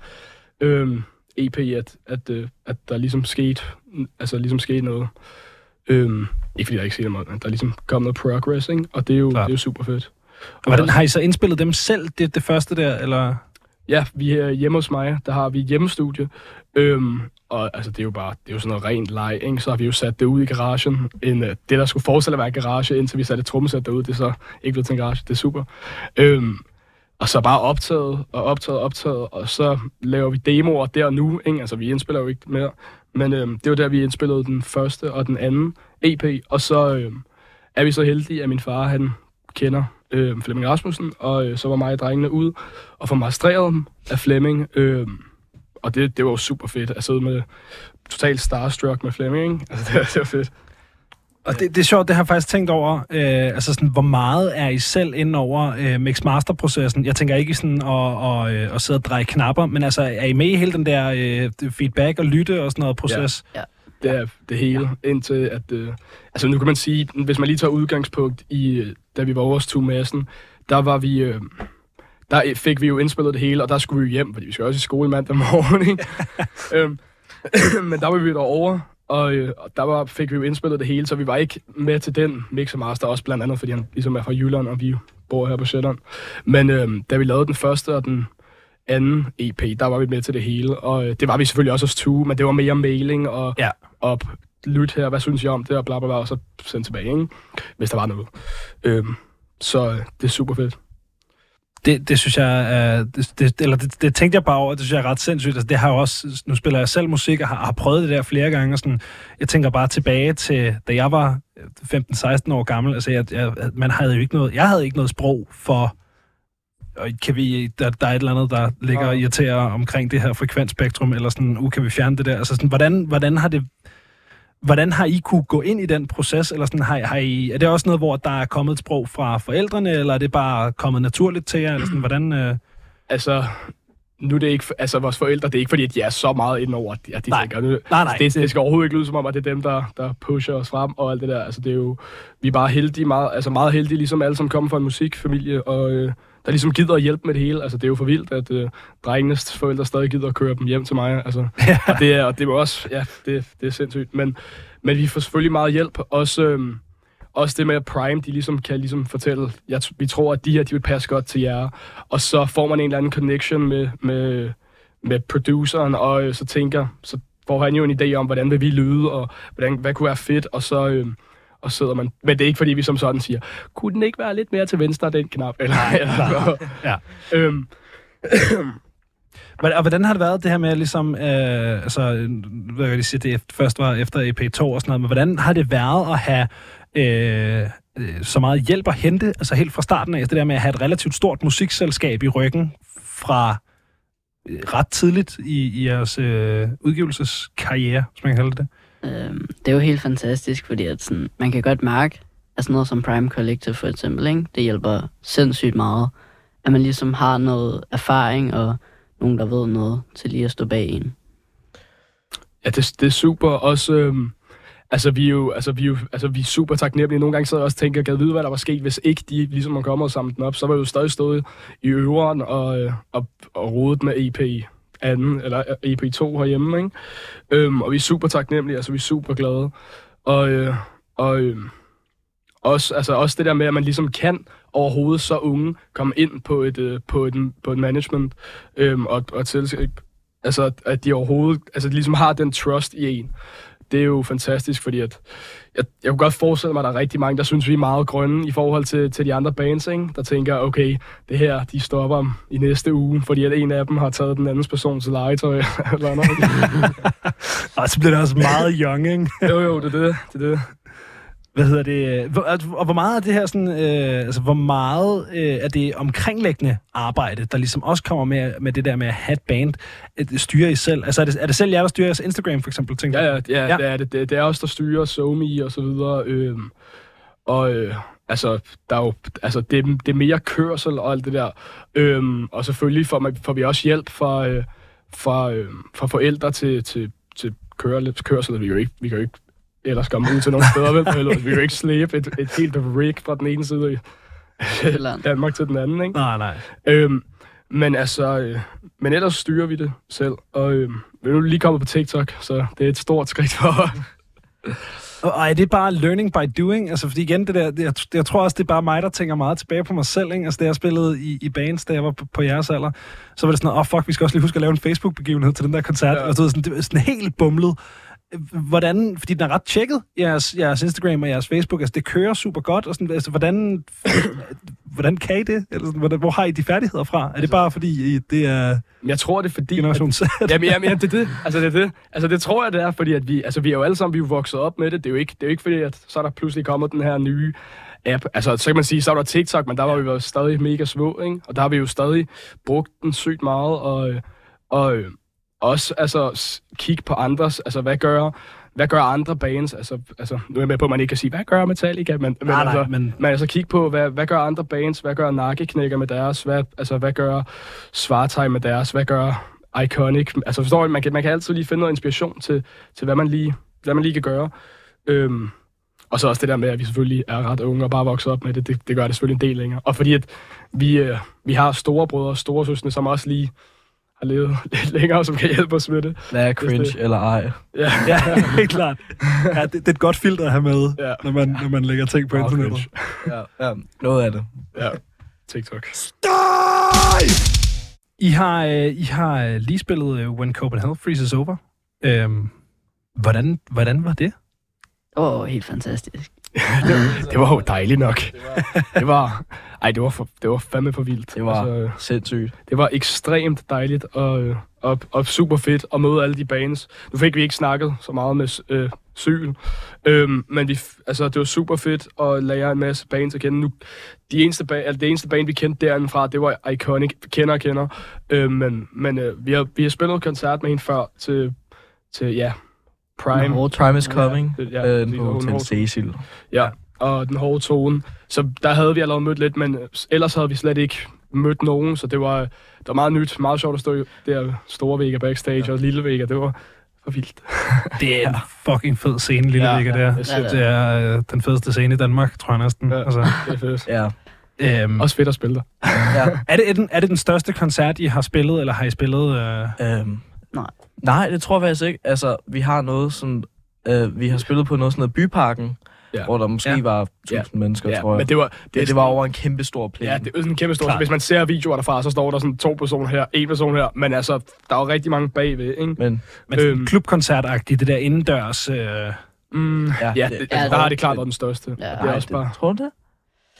Øhm, EP, at, at, øh, at der ligesom skete, altså ligesom skete noget. Øhm, ikke fordi jeg ikke siger noget, men der er ligesom kom noget progress, ikke? Og det er jo, Klart. det er jo super fedt. Og hvordan, har I så indspillet dem selv, det, det første der, eller? Ja, vi er hjemme hos mig, der har vi et hjemmestudie. Øhm, og altså, det er jo bare, det er jo sådan noget rent leg, ikke? Så har vi jo sat det ud i garagen. En, øh, det, der skulle forestille at være garage, indtil vi satte et trommesæt derude, det er så ikke blevet til en garage. Det er super. Øhm, og så bare optaget og optaget og optaget, og så laver vi demoer der og nu, ikke? Altså, vi indspiller jo ikke mere. Men øhm, det var der, vi indspillede den første og den anden EP, og så øhm, er vi så heldige, at min far, han kender øh, Flemming Rasmussen, og øh, så var mig og drengene ud og få maestreret dem af Flemming. Øh, og det, det var jo super fedt at sidde med totalt starstruck med Flemming. Ikke? Altså, det, var- det var fedt. Og det, det er sjovt, det har jeg faktisk tænkt over. Øh, altså sådan, hvor meget er I selv inde over øh, mix-master-processen? Jeg tænker ikke i sådan at, og, øh, at sidde og dreje knapper, men altså, er I med i hele den der øh, feedback og lytte og sådan noget proces? Det er det hele, indtil at... Øh, altså nu kan man sige, hvis man lige tager udgangspunkt i, øh, da vi var over hos Tue Madsen, der var vi... Øh, der fik vi jo indspillet det hele, og der skulle vi jo hjem, fordi vi skal også i skole mandag morgen, ikke? øhm, men der var vi derovre, og, øh, og der var, fik vi jo indspillet det hele, så vi var ikke med til den mixer master, også blandt andet, fordi han ligesom er fra Jylland, og vi bor her på Sjælland. Men øh, da vi lavede den første og den anden EP, der var vi med til det hele, og øh, det var vi selvfølgelig også hos Tue, men det var mere mailing og Ja. op, lyt her, hvad synes jeg om det, og bla bla bla, og så sende tilbage, ikke? hvis der var noget. Øhm, så øh, det er super fedt. Det, det synes jeg er, det, det, eller det, det tænkte jeg bare over, det synes jeg er ret sindssygt. Altså, det har jeg også, nu spiller jeg selv musik og har, har prøvet det der flere gange. Og sådan, jeg tænker bare tilbage til, da jeg var 15-16 år gammel. Altså, jeg, jeg, man havde jo ikke noget, jeg havde ikke noget sprog for og kan vi, der, der er et eller andet, der ligger og irriterer omkring det her frekvensspektrum, eller sådan, uh, kan vi fjerne det der? Altså sådan, hvordan, hvordan har det Hvordan har I kunne gå ind i den proces, eller sådan, har, har I, er det også noget, hvor der er kommet et sprog fra forældrene, eller er det bare kommet naturligt til jer, eller sådan, hvordan... Øh... Altså, nu er det ikke, altså vores forældre, det er ikke fordi, at de er så meget ind over, at de Nej. tænker, nu, Nej, nej. det, det skal overhovedet ikke lyde som om, at det er dem, der, der pusher os frem og alt det der. Altså, det er jo, vi er bare heldige, meget, altså meget heldige, ligesom alle, som kommer fra en musikfamilie, og øh, der ligesom gider at hjælpe med det hele. Altså, det er jo for vildt, at øh, drengenes forældre stadig gider at køre dem hjem til mig. Altså, og det er, og det er også, ja, det, det er sindssygt. Men, men vi får selvfølgelig meget hjælp. Også, øhm, også det med, at Prime, de ligesom kan ligesom fortælle, jeg, vi tror, at de her, de vil passe godt til jer. Og så får man en eller anden connection med, med, med produceren, og øh, så tænker, så får han jo en idé om, hvordan vil vi lyde, og hvordan, hvad kunne være fedt, og så... Øh, og sidder man... Men det er ikke, fordi vi som sådan siger, kunne den ikke være lidt mere til venstre, den knap? Eller, eller, Ja. øhm, Og hvordan har det været, det her med ligesom, øh, altså, hvad jeg sige, det først var efter EP2 og sådan noget, men hvordan har det været at have øh, øh, så meget hjælp at hente, altså helt fra starten af, det der med at have et relativt stort musikselskab i ryggen fra øh, ret tidligt i, i jeres øh, udgivelseskarriere, hvis man kan kalde det Øh, det er jo helt fantastisk, fordi at sådan, man kan godt mærke, at sådan noget som Prime Collective for eksempel, ikke? det hjælper sindssygt meget, at man ligesom har noget erfaring og nogen, der ved noget til lige at stå bag en. Ja, det, det er super. Også, øhm, altså, vi er jo, altså, vi er jo, altså, vi er super taknemmelige. Nogle gange sidder jeg også og tænker, jeg vide, hvad der var sket, hvis ikke de ligesom var kommet og samlet den op. Så var vi jo stadig stået i øveren og, øh, og, og rodet med EP anden, eller øh, EP2 herhjemme, ikke? Øhm, og vi er super taknemmelige, altså vi er super glade. Og, øh, og øh, også, altså, også det der med, at man ligesom kan overhovedet så unge komme ind på et, øh, på et, på et management øhm, og, og til. Altså, at de overhovedet altså, ligesom har den trust i en. Det er jo fantastisk, fordi at, jeg, jeg kunne godt forestille mig, at der er rigtig mange, der synes, vi er meget grønne i forhold til, til de andre bands, ikke? der tænker, okay, det her, de stopper i næste uge, fordi at en af dem har taget den andens persons legetøj. eller andet. Og så bliver det også meget young, ikke? jo, jo, det er det. det, er det. Hvad hedder det? Hvor, altså, og hvor meget af det her sådan, øh, altså hvor meget øh, er det omkringliggende arbejde, der ligesom også kommer med, med det der med at have et band, et styre i selv? Altså er det, er det selv jer, der styrer jeres Instagram for eksempel, tænker Ja, ja, ja, Ja. Det, er det, det, det er os, der styrer SoMe og så videre. Øhm, og øh, altså, der er jo, altså det, det er mere kørsel og alt det der. Øhm, og selvfølgelig får, man, får vi også hjælp fra, øh, fra, øh, fra forældre til, til, til køre, kørsel. Vi kan jo ikke, vi kan jo ikke ellers komme ud til nogle steder, vel? Eller, vi kan jo ikke slæbe et, et helt rig fra den ene side af. Danmark til den anden, ikke? Nej, nej. Øhm, men altså, øh, men ellers styrer vi det selv. Og øh, vi er nu lige kommet på TikTok, så det er et stort skridt for Og, og er det bare learning by doing? Altså, fordi igen, det der, det, jeg, jeg tror også, det er bare mig, der tænker meget tilbage på mig selv, ikke? Altså, da jeg spillede i, i bands, da jeg var på, på jeres alder, så var det sådan, åh, oh, fuck, vi skal også lige huske at lave en Facebook-begivenhed til den der koncert. Ja. Og så var sådan, det var sådan helt bumlet. Hvordan, fordi den er ret tjekket, jeres, jeres Instagram og jeres Facebook, altså det kører super godt, og sådan, altså, hvordan, hvordan kan I det? Eller sådan, hvordan, hvor har I de færdigheder fra? Er det bare fordi, I, det er Jeg tror, det er fordi... generation Z? Jamen, jamen, jamen, det er det. Altså, det er det. Altså, det tror jeg, det er, fordi at vi, altså, vi er jo alle sammen vi er vokset op med det. Det er jo ikke, det er jo ikke fordi, at så er der pludselig kommet den her nye app. Altså, så kan man sige, så er der TikTok, men der var vi jo stadig mega små, ikke? Og der har vi jo stadig brugt den sygt meget, og, øh, og øh, også altså, kigge på andres, altså, hvad gør, hvad gør andre bands? Altså, altså, nu er jeg med på, at man ikke kan sige, hvad gør Metallica? Men, men, Nej, nej, altså, men- men altså kigge på, hvad, hvad gør andre bands? Hvad gør Nakkeknækker med deres? Hvad, altså, hvad gør Svartej med deres? Hvad gør Iconic? Altså forstår man kan, man kan altid lige finde noget inspiration til, til hvad, man lige, hvad man lige kan gøre. Øhm, og så også det der med, at vi selvfølgelig er ret unge og bare vokset op med det, det, det gør det selvfølgelig en del længere. Og fordi at vi, øh, vi har store brødre og store søstre, som også lige har levet lidt længere, som kan hjælpe os med det. Hvad er cringe det- eller ej? Ja, ja, helt klart. Ja, det, det er et godt filter at have med, Ja. når, man, når man lægger ting på Meget internettet. Ja, ja, noget af det. ja. TikTok. I har, øh, I har øh, lige spillet øh, When Copenhagen Freezes Over. Øhm, hvordan, hvordan var det? Det var helt fantastisk. Det var jo dejligt nok. Det var, ej, det var, for, det var fandme for vildt. Det var Altså, sindssygt. det var ekstremt dejligt og, øh, og, og super fedt at møde alle de bands. Nu fik vi ikke snakket så meget med, øh, syl. Øhm, men vi, altså, det var super fedt at lære en masse bands at kende. Nu, de eneste ba- altså, det eneste band, vi kendte derindefra, det var Iconic. Kender og kender. Øhm, men men øh, vi, har, vi har spillet koncert med hende før til, til ja, Prime. Hårdt. Prime is coming. Ja, Ja, ja, øh, på Hotel Cecil. Ja, og den hårde tone. Så der havde vi allerede mødt lidt, men ellers havde vi slet ikke mødt nogen, så det var, det var meget nyt, meget sjovt at stå der store Vega backstage ja. og lille Vega, det var for vildt. Det er en fucking fed scene, Lille Ja, ja, der. ja, det er det. er øh, den fedeste scene i Danmark, tror jeg næsten. Ja. Ja. Altså, Det er fedt. Ja. øhm, Også fedt at spille der. ja. er, det, er, den, er det den største koncert, I har spillet, eller har I spillet... Øh... Øhm, Nej. Nej, det tror jeg faktisk ikke. Altså, vi har noget sådan... Øh, vi har spillet på noget sådan noget byparken, Ja. hvor der måske Ja. var 1000 ja. mennesker, Ja, tror jeg. men det var, det, det, det var over en kæmpe stor plæne. Ja, det er sådan en kæmpe stor. Hvis man ser videoer derfra, så står der sådan to personer her, en person her. Men altså, der er jo rigtig mange bagved, ikke? Men Men Øhm. klubkoncertagtigt, det der indendørs... Øh... Mm, ja, Ja, ja det- ja, der har det klart været den største. Ja. Det er nej, også bare... tror du det?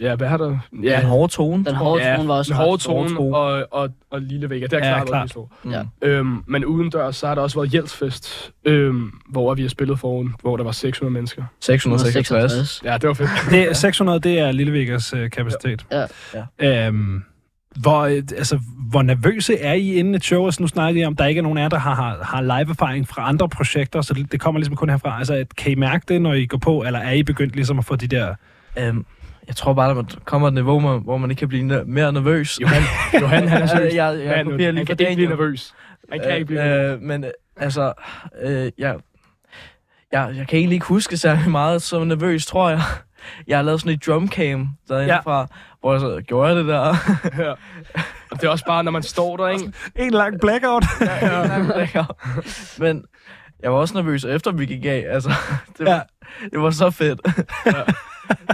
Ja, hvad har der... Ja. Ja, Den hårde tone. Den hårde ja, tone var også den hårde tone tone. og, og, og lille vægger. Det er Ja, klart, klart. klart. Stor. Mm. Ja. Øhm, men udendørs, så har der også været Hjeltsfest, øhm, hvor vi har spillet foran, hvor der var 600 mennesker. 666. Ja, det var fedt. Det, 600, det er Lille Vegas øh, kapacitet. Ja. Øhm, hvor, øh, altså, hvor nervøse er I inden et show? Altså, nu snakker I om, der ikke er nogen af jer, der har, har, har live-erfaring fra andre projekter, så det, det kommer ligesom kun herfra. Altså, kan I mærke det, når I går på, eller er I begyndt ligesom at få de der... Øhm, jeg tror bare, der kommer et niveau, hvor- hvor man ikke kan blive mere nervøs. Johan, Johan han er seriøs. jeg, jeg, jeg Han, kopierer han lige kan fra ikke blive Daniel. nervøs. Han kan ikke blive nervøs. øh, Men øh, altså, øh, jeg, jeg, jeg kan egentlig ikke huske særlig meget så nervøs, tror jeg. Jeg har lavet sådan et drumcam derinde Ja. fra, hvor jeg så gjorde jeg det der. Ja. Og det er også bare, når man står der, ikke? En lang blackout! ja. Men jeg var også nervøs efter vi gik af. Altså, det, var, Ja. det var så fedt.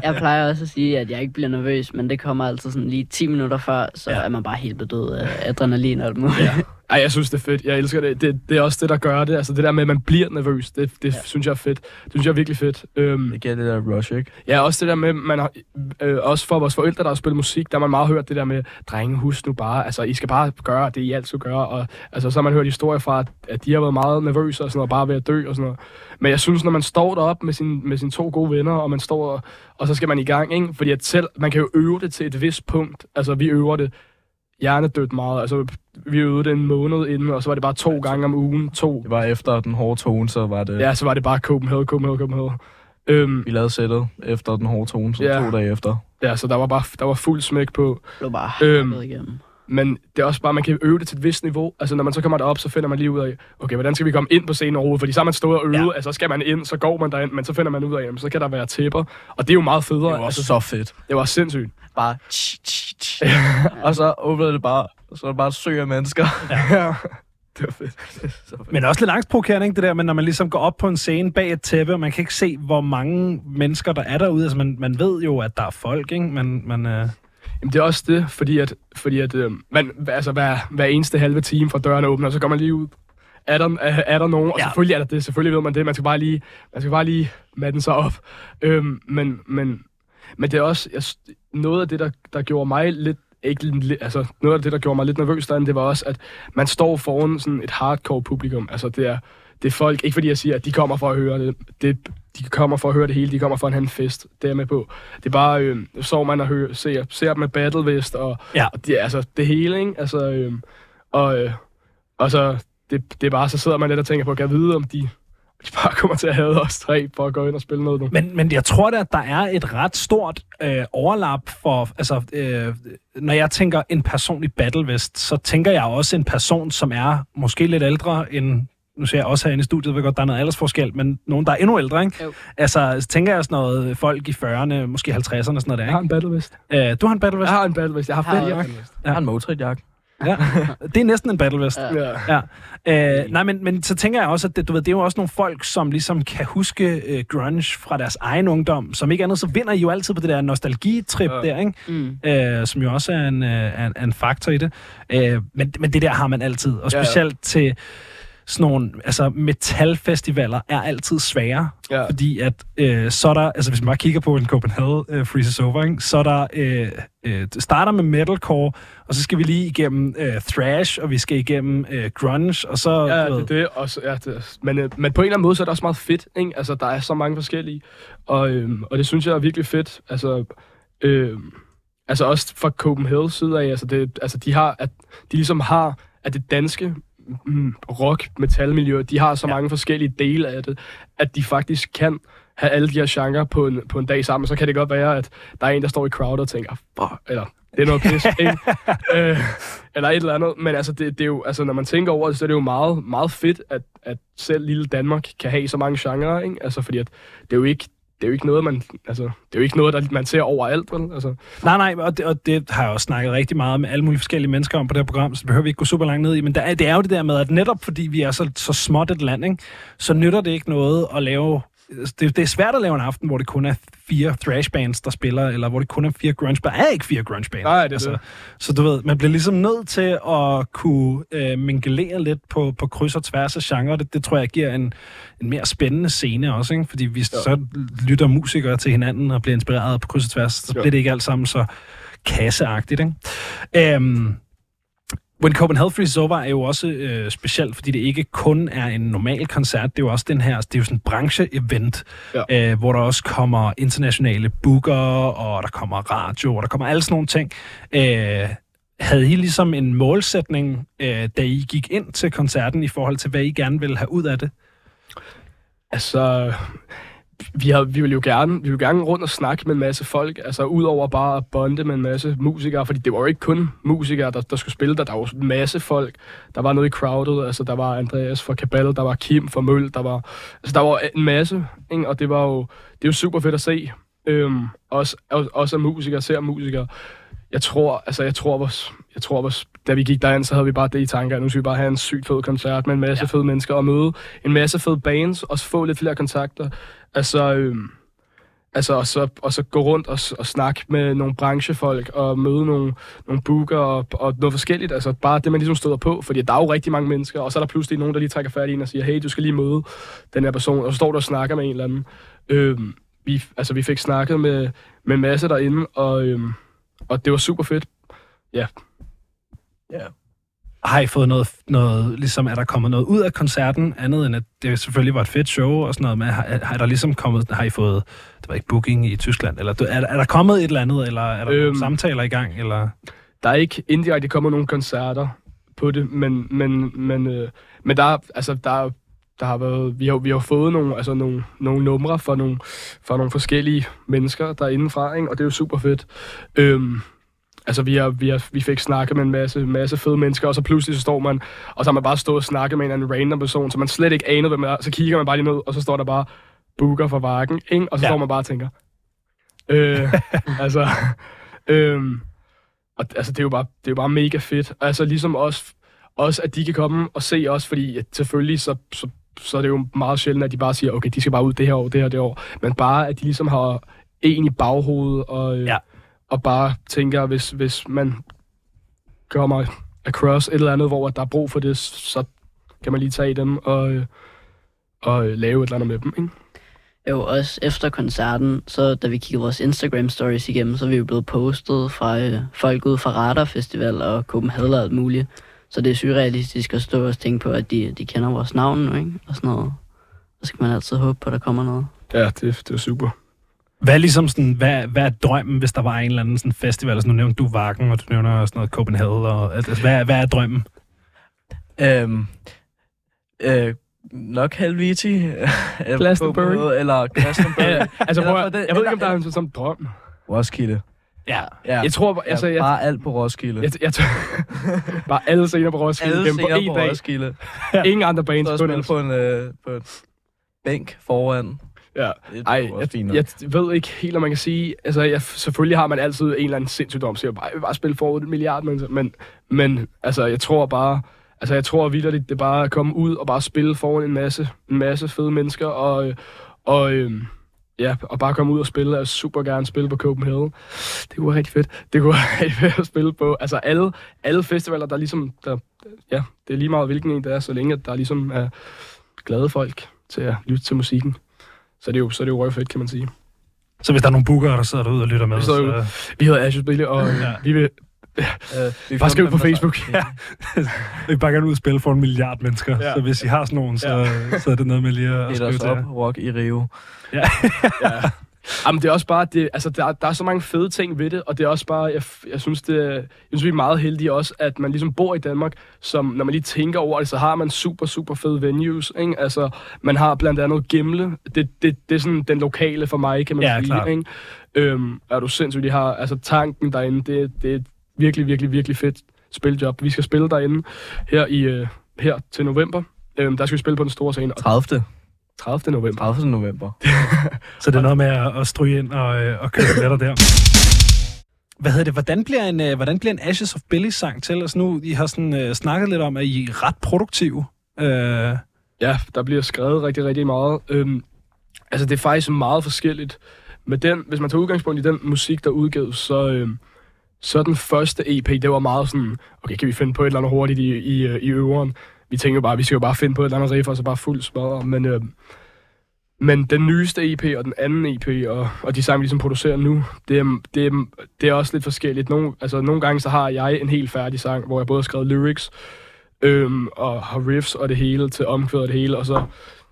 Jeg plejer også at sige, at jeg ikke bliver nervøs, men det kommer altid sådan lige 10 minutter før, så Ja. er man bare helt bedød af adrenalin og alt muligt. Ja. Ej, jeg synes, det er fedt. Jeg elsker det. det. Det er også det, der gør det. Altså, det der med, at man bliver nervøs, det, det ja. synes jeg er fedt. Det synes jeg er virkelig fedt. Øhm, Det giver det der rush, ikke? ja, også det der med, man har, øh, også for vores forældre, der har spillet musik, der har man meget hørt det der med, drenge, husk nu bare, altså, I skal bare gøre det, I altid gør. Og, altså, så har man hørt historier fra, at, at de har været meget nervøse og sådan noget, bare ved at dø og sådan noget. Men jeg synes, når man står deroppe med, sin, med sine to gode venner, og man står og, og så skal man i gang, ikke? Fordi at selv, man kan jo øve det til et vist punkt. Altså, vi øver det hjernedødt meget. Altså, vi øvede det en måned inden, og så var det bare to gange om ugen. To. Det var efter den hårde tone, så var det... Ja, så var det bare Copenhagen, Copenhagen, Copenhagen. Øhm, Vi lavede sættet efter den hårde tone, så Ja. to dage efter. ja, så der var bare der var fuld smæk på. Det var bare Øhm. øhm. igennem. Men det er også bare, man kan øve det til et vist niveau. Altså, når man så kommer derop, så finder man lige ud af, okay, hvordan skal vi komme ind på scenen overhovedet? Fordi så har man stået og øvet, Ja. altså, så skal man ind, så går man derind, men så finder man ud af, jamen, så kan der være tæpper. Og det er jo meget federe. Det var altså, så fedt. det var sindssygt. Bare... tsch, tsch, tsch. og så åbnede det bare, så var det bare et sø af mennesker. Ja. det var fedt. så fedt. Men også lidt angstprovokerende, ikke det der, men når man ligesom går op på en scene bag et tæppe, og man kan ikke se, hvor mange mennesker, der er derude. Altså, man, man ved jo, at der er folk, ikke? Men, men øh... Jamen, det er også det, fordi at, fordi at øh, man, altså, hver, hver eneste halve time fra dørene åbner, så går man lige ud. Er der, er, er der nogen? Og Ja. selvfølgelig er der det, selvfølgelig ved man det. Man skal bare lige, man skal bare lige matten sig op. Øhm, men, men, men det er også jeg, noget af det, der, der gjorde mig lidt ikke altså noget af det, der gjorde mig lidt nervøs derinde, det var også, at man står foran sådan et hardcore publikum. Altså det er, det er folk, ikke fordi jeg siger, at de kommer for at høre det, det de kommer for at høre det hele, de kommer for at have en fest, det er med på. Det er bare, øh, så man og hører, ser, ser dem med battle vest, og, Ja. og er altså, det hele, ikke? Altså, øh, og, øh, og så, det, det er bare, så sidder man lidt og tænker på, kan jeg vide, om de, de bare kommer til at have os tre, for at gå ind og spille noget nu. Men, men jeg tror da, at der er et ret stort øh, overlap for... Altså, øh, når jeg tænker en person i Battle West, så tænker jeg også en person, som er måske lidt ældre end... Nu ser jeg også herinde i studiet, ved godt, der er noget aldersforskel, men nogen, der er endnu ældre, ikke? Jo. Altså, så tænker jeg sådan noget folk i 40'erne, måske 50'erne, sådan noget der, Jeg har ikke? en battle vest. Øh, du har en Battle West? Jeg har en battle vest. Jeg har Har fedt jeg jakke. Jeg har en Motrin-jakke. Ja. Det er næsten en Battle West. Ja. Ja. Ja. Øh, nej, men, men så tænker jeg også, at det, du ved, det er jo også nogle folk, som ligesom kan huske øh, grunge fra deres egen ungdom. Som ikke andet, så vinder I jo altid på det der nostalgitrip Ja. ja. der, ikke? Mm. Øh, som jo også er en, øh, en, en faktor i det. Øh, men, men det der har man altid. Og Ja, ja. specielt til sådan nogle, altså metalfestivaler er altid svære, Ja. fordi at øh, så er der, altså hvis man bare kigger på en Copenhagen øh, Freezes Over, ikke, så er der, øh, øh, det starter med metalcore, og så skal vi lige igennem øh, thrash, og vi skal igennem øh, grunge, og så... Ja, det er det. Også, ja, det, men, øh, men på en eller anden måde, så er det også meget fedt. Ikke? Altså, der er så mange forskellige. Og, øhm, og det synes jeg er virkelig fedt. Altså, øhm, altså også fra Copenhagen side af, altså, det, altså de har, at de ligesom har, at det danske rock metal miljø, de har så Ja. ja. mange forskellige dele af det, at de faktisk kan have alle de her genrer på en, på en dag sammen. Så kan det godt være, at der er en, der står i crowd og tænker, fuck, eller det er noget pis, ikke? øh, eller et eller andet. Men altså, det, det er jo, altså, når man tænker over det, så er det jo meget, meget fedt, at, at selv lille Danmark kan have så mange genrer, ikke? Altså, fordi at det er jo ikke, det er jo ikke noget, man, altså, det er jo ikke noget, der man ser overalt, vel? Altså, Nej, nej, og det, og det har jeg også snakket rigtig meget med alle mulige forskellige mennesker om på det her program, så det behøver vi ikke gå super langt ned i. Men der det er jo det der med, at netop fordi vi er så, så småt et land, ikke, så nytter det ikke noget at lave... Det, det er svært at lave en aften, hvor det kun er fire thrash bands, der spiller, eller hvor det kun er fire grunge bands. Der er ikke fire grunge bands. Nej, det er det. Så du ved, man bliver ligesom nødt til at kunne øh, mingelere lidt på, på kryds og tværs af genre. Det, det tror jeg giver en, en mere spændende scene også, ikke? fordi vi ja. så lytter musikere til hinanden og bliver inspireret på kryds og tværs, så Ja. bliver det ikke alt sammen så kasseagtigt. Ikke? Øhm, When Copenhagen Freezes Over er jo også øh, specielt, fordi det ikke kun er en normal koncert, det er jo også den her, det er jo sådan en branche-event, Ja. øh, hvor der også kommer internationale booker, og der kommer radio, og der kommer alle sådan nogle ting. Øh, havde I ligesom en målsætning, øh, da I gik ind til koncerten, i forhold til, hvad I gerne ville have ud af det? Altså, vi, har, vi vil jo gerne, vi vil gerne rundt og snakke med en masse folk, altså udover bare at bonde med en masse musikere, fordi det var jo ikke kun musikere, der, der skulle spille der, der var jo en masse folk. Der var noget i crowded, altså der var Andreas fra Cabal, der var Kim fra Møl, der var, altså der var en masse, ikke? og det var jo, det er jo super fedt at se. Øhm, også, også, også musikere ser musikere. Jeg tror, altså jeg tror, vores, jeg tror, vores, da vi gik derind, så havde vi bare det i tanker, at nu skal vi bare have en sygt fed koncert med en masse ja. fede mennesker og møde en masse fede bands, og få lidt flere kontakter. Altså, øhm, altså og, så, og så gå rundt og, og snakke med nogle branchefolk og møde nogle, nogle booker og, og noget forskelligt. Altså bare det, man ligesom støder på, fordi der er jo rigtig mange mennesker, og så er der pludselig nogen, der lige trækker fat i en og siger, hey, du skal lige møde den her person, og så står du og snakker med en eller anden. Øhm, vi, altså, vi fik snakket med, med masse derinde, og, øhm, og det var super fedt. Ja, Har I fået noget, noget, ligesom er der kommet noget ud af koncerten, andet end at det selvfølgelig var et fedt show og sådan noget, men har, har der ligesom kommet, har I fået, det var ikke booking i Tyskland, eller er, er der kommet et eller andet, eller er der øhm, samtaler i gang, eller? der er ikke indirekte kommet nogle koncerter på det, men, men, men, øh, men der, er- altså, der, der har været, vi har, vi har fået nogle, altså, nogle, nogle numre fra nogle, fra nogle forskellige mennesker derindefra, ikke? og det er jo super fedt. Øhm, altså, vi, har, vi, har, vi fik snakket med en masse, masse fede mennesker, og så pludselig så står man, og så har man bare stået og snakket med en anden random person, som man slet ikke anede, hvem er, så kigger man bare lige ned, og så står der bare booker for Varken, ikke? og så Ja. står man bare og tænker, øh, altså, øhm, og altså, det er jo bare, det er jo bare mega fedt. Altså ligesom også, også, at de kan komme og se os, fordi at selvfølgelig så, så, så er det jo meget sjældent, at de bare siger, okay, de skal bare ud det her år, det her, det år. Men bare, at de ligesom har en i baghovedet, og, øh, Ja. og bare tænker, hvis, hvis man kommer across et eller andet, hvor der er brug for det, så kan man lige tage dem og, øh, og øh, lave et eller andet med dem, ikke? Jo, også efter koncerten, så da vi kiggede vores Instagram stories igennem, så er vi jo blevet postet fra øh, folk ude fra Radar Festival og Copenhagen og alt muligt. Så det er surrealistisk at stå og tænke på, at de, de kender vores navn nu, ikke? Og sådan noget. Så skal man altid håbe på, at der kommer noget. Ja, det, det er super. Hvad er ligesom sådan, hvad, hvad er drømmen, hvis der var en eller anden sådan festival? Altså, nu nævnte du Vakken, og du nævner sådan noget Copenhagen, og altså, hvad, hvad er drømmen? Øhm, øh, nok Helviti. eller Glastonbury. Eller Glastonbury. Ja, altså, Eller prøv, det- jeg ved ikke, om der er en sådan drøm. Roskilde. Ja. Ja. Jeg tror, altså, ja, jeg, bare alt på Roskilde. jeg, jeg, bare alle scener på Roskilde. Alle på scener en på dag. Roskilde. Ingen andre bands på den. på en, øh, på en bænk foran. Ja. Det Ej, jeg, fint jeg, ved ikke helt, om man kan sige... Altså, jeg, selvfølgelig har man altid en eller anden sindssygdom, så jeg bare, jeg bare spille for et milliard mennesker. Men, men altså, jeg tror bare... Altså, jeg tror vildt, det er bare at komme ud og bare spille foran en masse, en masse fede mennesker, og, øh, og, øh, ja, og bare komme ud og spille. Jeg super gerne spille på Copenhagen. Det kunne være rigtig fedt. Det kunne være rigtig fedt at spille på. Altså alle, alle festivaler, der ligesom... Der, ja, det er lige meget, hvilken en det er, så længe der ligesom er glade folk til at lytte til musikken. Så det er jo, så er det jo fedt, kan man sige. Så hvis der er nogle bookere, der sidder derude og lytter med, så... jo- Vi hedder Ashes Billy, og ja. vi vil Øh, bare skrive på Facebook. Ja. Vi bare gerne ud og spille for en milliard mennesker, ja. Ja. så hvis I har sådan nogen, så, så er det noget med lige at Et skrive os til op, jer. rock i Rio. ja. Jamen, det er også bare, det, altså, der, der er så mange fede ting ved det, og det er også bare, jeg, jeg, synes, det, er- jeg synes, vi er meget heldige også, at man ligesom bor i Danmark, som når man lige tænker over det, så har man super, super fede venues, ikke? Altså, man har blandt andet Gimle, det, det, det er sådan den lokale for mig, kan man Ja, sige, ikke? Øhm, er du sindssygt, de har, altså tanken derinde, det, det er et virkelig, virkelig, virkelig fedt spiljob. Vi skal spille derinde her, i, øh, her til november. Øhm, der skal vi spille på den store scene, og 30. 30. november. 30. november. Så det er noget med at, at stryge ind og, øh, og købe billetter der. Hvad hedder det? Hvordan bliver en, øh, hvordan bliver en Ashes of Billy sang til? Altså nu, I har sådan, øh, snakket lidt om, at I er ret produktive. Øh, Ja, der bliver skrevet rigtig, rigtig meget. Øhm, altså, det er faktisk meget forskelligt. Med den, hvis man tager udgangspunkt i den musik, der udgives, så, øhm, så den første EP, det var meget sådan, okay, kan vi finde på et eller andet hurtigt i, i, øh, i øveren? Vi tænker jo bare, vi skal jo bare finde på et eller andet riff, og så bare fuld smadre. Men, øh, men den nyeste EP og den anden EP, og, og de sange, vi ligesom producerer nu, det er, det, er, det er også lidt forskelligt. Nogle, altså, nogle gange så har jeg en helt færdig sang, hvor jeg både har skrevet lyrics, øhm, og har riffs og det hele til omkvædet og det hele, og så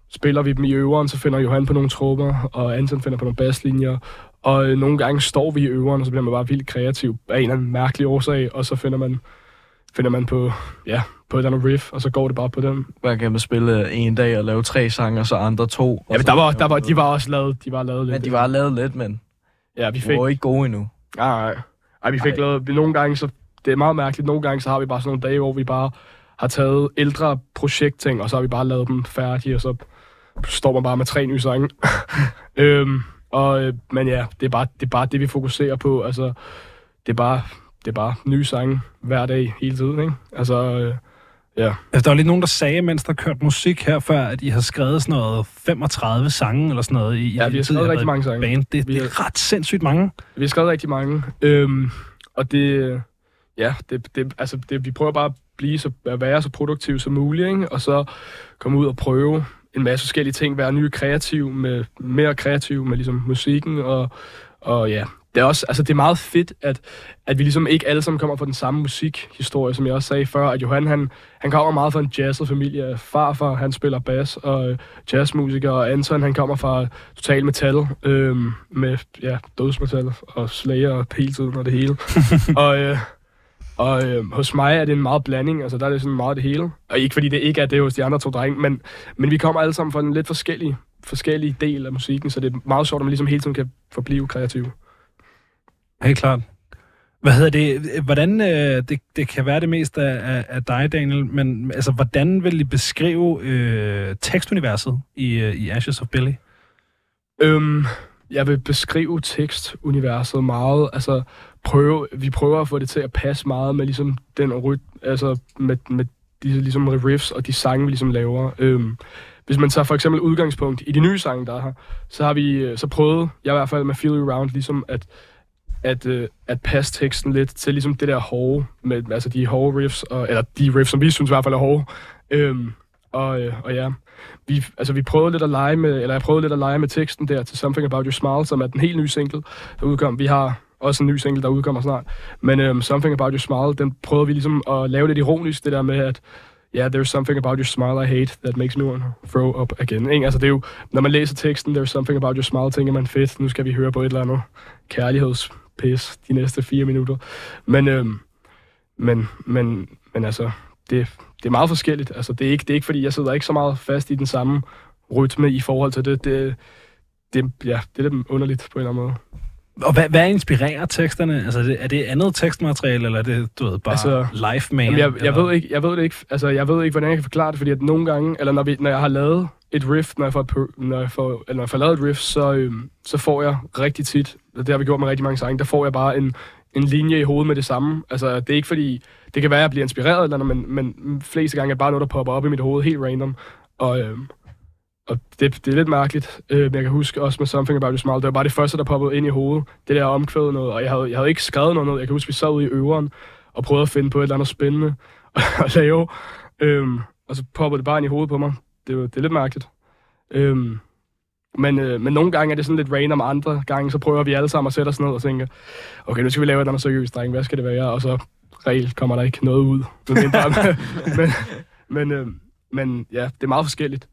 spiller vi dem i øveren, så finder Johan på nogle trommer, og Anton finder på nogle basslinjer, og øh, nogle gange står vi i øveren, og så bliver man bare vildt kreativ af en eller anden mærkelig årsag, og så finder man, finder man på, ja, på et eller andet riff, og så går det bare på den. Man kan man spille øh, en dag og lave tre sange, og så andre to. Ja, men der var, der var, de var også lavet, de var lavet lidt. Men de var lavet lidt, men ja, vi fik, var ikke gode endnu. Nej, nej. Ej, vi fik Ej. lavet, vi nogle gange, så det er meget mærkeligt, nogle gange så har vi bare sådan nogle dage, hvor vi bare har taget ældre projektting, og så har vi bare lavet dem færdige, og så står man bare med tre nye sange. øhm, og, øh, men ja, det er, bare, det er bare det, vi fokuserer på. Altså, det er bare, det er bare nye sange hver dag, hele tiden, ikke? Altså, øh, ja. altså, der var lige nogen, der sagde, mens der kørte musik her før, at I har skrevet sådan noget 35 sange eller sådan noget. I, Ja, vi har den tid, skrevet rigtig mange sange. Band. Det, Vi det har- er ret sindssygt mange. Vi har skrevet rigtig mange. Øhm, og det, ja, det, det, altså det, vi prøver bare at blive så, at være så produktive som muligt, ikke? og så komme ud og prøve en masse forskellige ting, være nye kreativ med, mere kreativ med ligesom musikken, og, og ja, det er også, altså det er meget fedt, at, at vi ligesom ikke alle sammen kommer fra den samme musikhistorie, som jeg også sagde før, at Johan, han, han kommer meget fra en jazzet familie. Farfar, han spiller bas og øh, jazzmusiker, og Anton, han kommer fra total metal, øh, med ja, dødsmetal og slayer hele tiden og det hele. og øh, og øh, hos mig er det en meget blanding, altså der er det sådan meget det hele. Og ikke fordi det ikke er det hos de andre to drenge, men, men vi kommer alle sammen fra en lidt forskellig, forskellig del af musikken, så det er meget sjovt, at man ligesom hele tiden kan forblive kreativ. Helt klart. Hvad hedder det? Hvordan, øh, det, det kan være det mest af, af, af dig, Daniel, men altså, hvordan vil I beskrive øh, tekstuniverset i, øh, i Ashes of Billy? Øhm, jeg vil beskrive tekstuniverset meget, altså prøve, vi prøver at få det til at passe meget med ligesom den ryt, altså med, med de ligesom riffs og de sange, vi ligesom laver. Øhm, hvis man tager for eksempel udgangspunkt i de nye sange, der er her, så har vi øh, så prøvet, jeg i hvert fald med Feel You Round, ligesom at, at, øh, at passe teksten lidt til ligesom det der hårde, med, altså de hårde riffs, og, eller de riffs, som vi synes i hvert fald er hårde. Øhm, og, øh, og ja, vi, altså vi prøvede lidt at lege med, eller jeg prøvede lidt at lege med teksten der til Something About Your Smile, som er den helt nye single, der udkom. Vi har også en ny single, der udkommer snart. Men øhm, Something About Your Smile, den prøvede vi ligesom at lave lidt ironisk, det der med, at ja, yeah, there's something about your smile I hate that makes me want to throw up again. Ikke? Altså det er jo, når man læser teksten, there's something about your smile, tænker man, fedt, nu skal vi høre på et eller andet kærlighedspis de næste fire minutter. Men, øhm, men, men, men altså, det, det er meget forskelligt. Altså, det er, ikke, det er ikke, fordi jeg sidder ikke så meget fast i den samme rytme i forhold til det. Det, det, ja, det er lidt underligt på en eller anden måde. Og hvad, hvad inspirerer teksterne? Altså, er det, er det andet tekstmateriale, eller er det, du ved, bare Altså, life man? Jamen, jeg, jeg, eller? ved ikke, jeg ved det ikke, altså, jeg ved ikke, hvordan jeg kan forklare det, fordi at nogle gange, eller når, vi, når jeg har lavet et riff, når jeg får, når jeg får, eller når jeg får lavet et riff, så, øhm, så får jeg rigtig tit, og det har vi gjort med rigtig mange sange, der får jeg bare en, en linje i hovedet med det samme. Altså, det er ikke fordi, det kan være, at jeg bliver inspireret, eller, andet, men, men fleste gange er det bare noget, der popper op i mit hoved helt random. Og, øhm, og det, det er lidt mærkeligt, øh, men jeg kan huske også med Something About Your Smile, det var bare det første, der poppede ind i hovedet. Det der omkvædet noget, og jeg havde, jeg havde ikke skrevet noget. Jeg kan huske, vi sad ude i øveren og prøvede at finde på et eller andet spændende at lave. Øhm, og så poppede det bare ind i hovedet på mig. Det, var, det er lidt mærkeligt. Øhm, men, øh, men nogle gange er det sådan lidt random, andre gange så prøver vi alle sammen at sætte os ned og tænke, okay, nu skal vi lave et eller andet seriøst, dreng. Hvad skal det være? Og så regel kommer der ikke noget ud. Mindre, men, men, øh, men ja, det er meget forskelligt.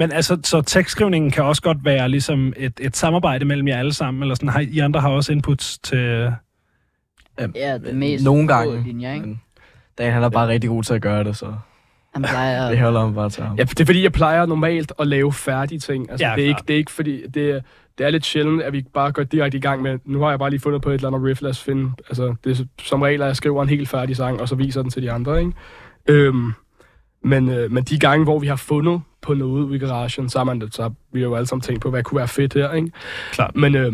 Men altså, så tekstskrivningen kan også godt være ligesom et, et samarbejde mellem jer alle sammen, eller sådan, har, I andre har også inputs til... Ja, det mest Nogle gange. linjer, ikke? Men Dan, han er bare rigtig god til at gøre det, så Han plejer det holder ham bare til ham. Ja, det er fordi, jeg plejer normalt at lave færdige ting. Altså, Ja, det, er ikke, klart. det er ikke fordi, det er, det er lidt sjældent, at vi bare går direkte i gang med, nu har jeg bare lige fundet på et eller andet riff, lad os finde, altså, det er som regel, at jeg skriver en helt færdig sang, og så viser den til de andre, ikke? Øhm, men, øh, men de gange, hvor vi har fundet på noget ude i garagen, så har, man, så har vi jo alle sammen tænkt på, hvad kunne være fedt her, ikke? Klart. Men, øh,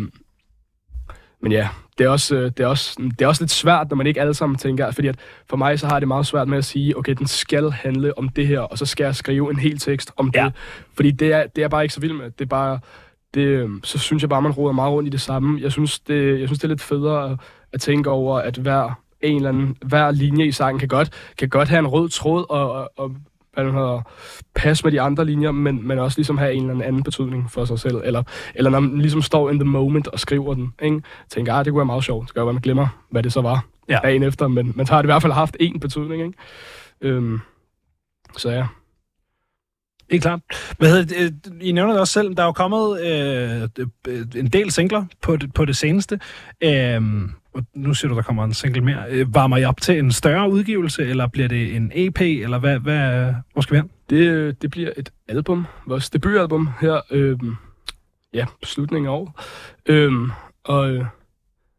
men ja, det er, også, øh, det, er også, det er også lidt svært, når man ikke alle sammen tænker, fordi at for mig så har det meget svært med at sige, okay, den skal handle om det her, og så skal jeg skrive en hel tekst om Ja. det. Fordi det er, det er bare ikke så vild med. Det er bare, det, øh, så synes jeg bare, man roder meget rundt i det samme. Jeg synes, det, jeg synes, det er lidt federe at tænke over, at hver, en eller anden, hver linje i sangen kan godt, kan godt have en rød tråd og, og, og hvad den hedder, passe med de andre linjer, men, men også ligesom have en eller anden, anden betydning for sig selv. Eller, eller når man ligesom står in the moment og skriver den, ikke? tænker, ah, det kunne være meget sjovt. Det jo være, man glemmer, hvad det så var Ja. dagen efter, men man har det i hvert fald haft én betydning. Ikke? Øhm, så ja. Helt klart. Hvad hedder øh, I nævner det også selv, der er jo kommet øh, øh, en del singler på det, på det seneste. Øh, og nu siger du, der kommer en single mere. Øh, varmer I op til en større udgivelse, eller bliver det en EP, eller hvad, hvad, hvor skal vi hen? Det, øh, det bliver et album, vores debutalbum her, øhm, ja, slutningen af året. Øhm, og øh,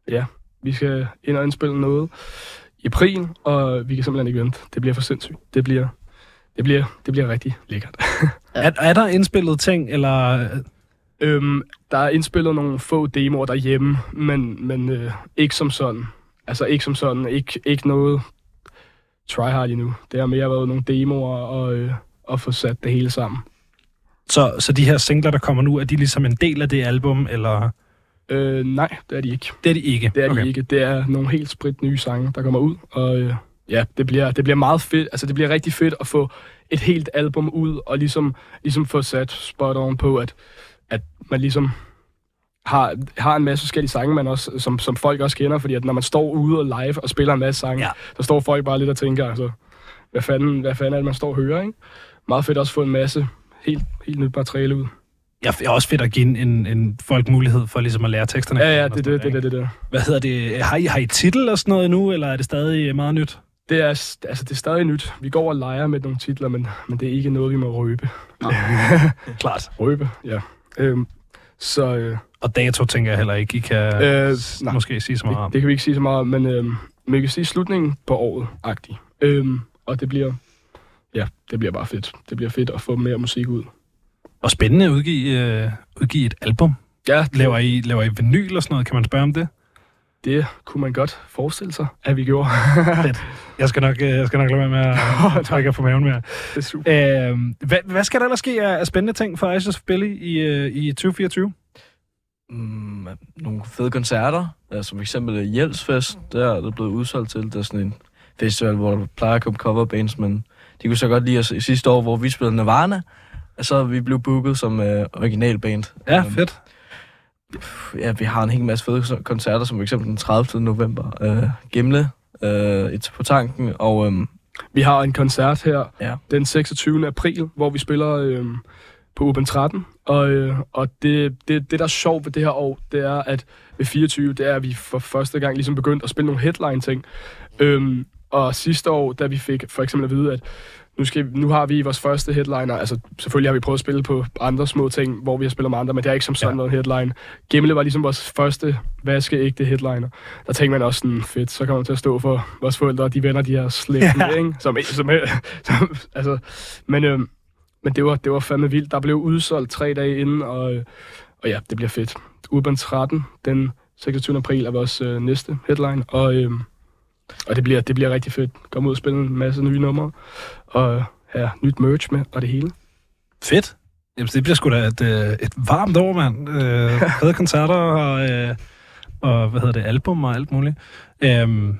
ja, vi skal ind og indspille noget i april, og vi kan simpelthen ikke vente. Det bliver for sindssygt. Det bliver, det bliver, det bliver rigtig lækkert. Ja. Er, er der indspillet ting, eller... Øhm, der er indspillet nogle få demoer derhjemme, men, men øh, ikke som sådan. Altså ikke som sådan. Ikke, ikke noget tryhard endnu. Det har mere været nogle demoer og, øh, og få sat det hele sammen. Så, så de her singler, der kommer nu, er de ligesom en del af det album, eller... Øh, nej, det er de ikke. Det er de ikke. Det er okay. de ikke. Det er nogle helt sprit nye sange, der kommer ud. Og øh, ja, det bliver, det bliver meget fedt. Altså, det bliver rigtig fedt at få et helt album ud, og ligesom, ligesom få sat spot on på, at, at man ligesom har, har en masse forskellige sange, man også, som, som folk også kender, fordi at når man står ude og live og spiller en masse sange, Ja. så står folk bare lidt og tænker, altså, hvad fanden, hvad fanden er det, man står og hører, ikke? Meget fedt også at få en masse helt, helt nyt materiale ud. Ja, det er også fedt at give en, en, en folk mulighed for ligesom at lære teksterne. Ja, ja, det er det, det, det, det, det. Hvad hedder det? Har I, har I titel og sådan noget nu, eller er det stadig meget nyt? Det er, altså, det er stadig nyt. Vi går og leger med nogle titler, men, men det er ikke noget, vi må røbe. Klart. Røbe, ja. Øhm, så øh, Og dato tænker jeg heller ikke, I kan Øh, øh, nej. måske sige så meget om. det, det kan vi ikke sige så meget om, men, øhm, men vi kan sige slutningen på året agtigt. Øhm, og det bliver, ja, det bliver bare fedt. Det bliver fedt at få mere musik ud. Og spændende at udgive, øh, udgive et album. Ja, Laver I, laver I vinyl og sådan noget? Kan man spørge om det? Det kunne man godt forestille sig, at vi gjorde. Jeg skal nok, øh, jeg skal nok lade være med at trække på maven mere. det er super. Øh, hvad, hvad skal der ellers ske af, spændende ting for Isis Billy i, øh, i 2024? Mm, nogle fede koncerter, ja, som eksempel Hjælpsfest, der er det blevet udsolgt til. Det er sådan en festival, hvor der plejer at komme coverbands, men de kunne så godt lide os i sidste år, hvor vi spillede Nirvana, og så vi blev booket som øh, originalband. Ja, Øhm, fedt. Ja, vi har en hel masse fede koncerter, som for eksempel den 30. november. Øh, Gimle, øh, et på tanken, og øhm, Vi har en koncert her Ja. den 26. april, hvor vi spiller øhm, på Open 13. Og, øh, og det, det, det, der er sjovt ved det her år, det er, at ved 24, det er, at vi for første gang ligesom begyndt at spille nogle headline-ting. Øhm, og sidste år, da vi fik for eksempel at vide, at nu, skal, nu har vi vores første headliner, altså selvfølgelig har vi prøvet at spille på andre små ting, hvor vi har spillet med andre, men det er ikke som sådan Ja. noget headline. Gimle var ligesom vores første vaskeægte headliner. Der tænkte man også sådan, fedt, så kommer man til at stå for vores forældre, og de venner, de har slæbt Ja. med, ikke? Som, som, som, altså, men, øh, men det var, det var fandme vildt. Der blev udsolgt tre dage inden, og, øh, og ja, det bliver fedt. Urban 13, den 26. april er vores øh, næste headline, og, øh, og det, bliver, det bliver rigtig fedt. Komme ud og spille en masse nye numre, og have nyt merch med, og det hele. Fedt. Jamen, det bliver sgu da et, øh, et varmt år, mand. Øh, fede koncerter og, øh, og, hvad hedder det, album og alt muligt. Øhm,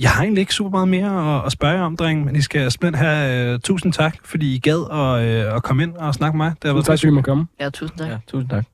jeg har egentlig ikke super meget mere at, at spørge jer om, drenge, men I skal simpelthen have uh, tusind tak, fordi I gad at, uh, at komme ind og snakke med mig. Det har Så været tak, fordi må komme. Ja, tusind tak. Ja, tusind tak.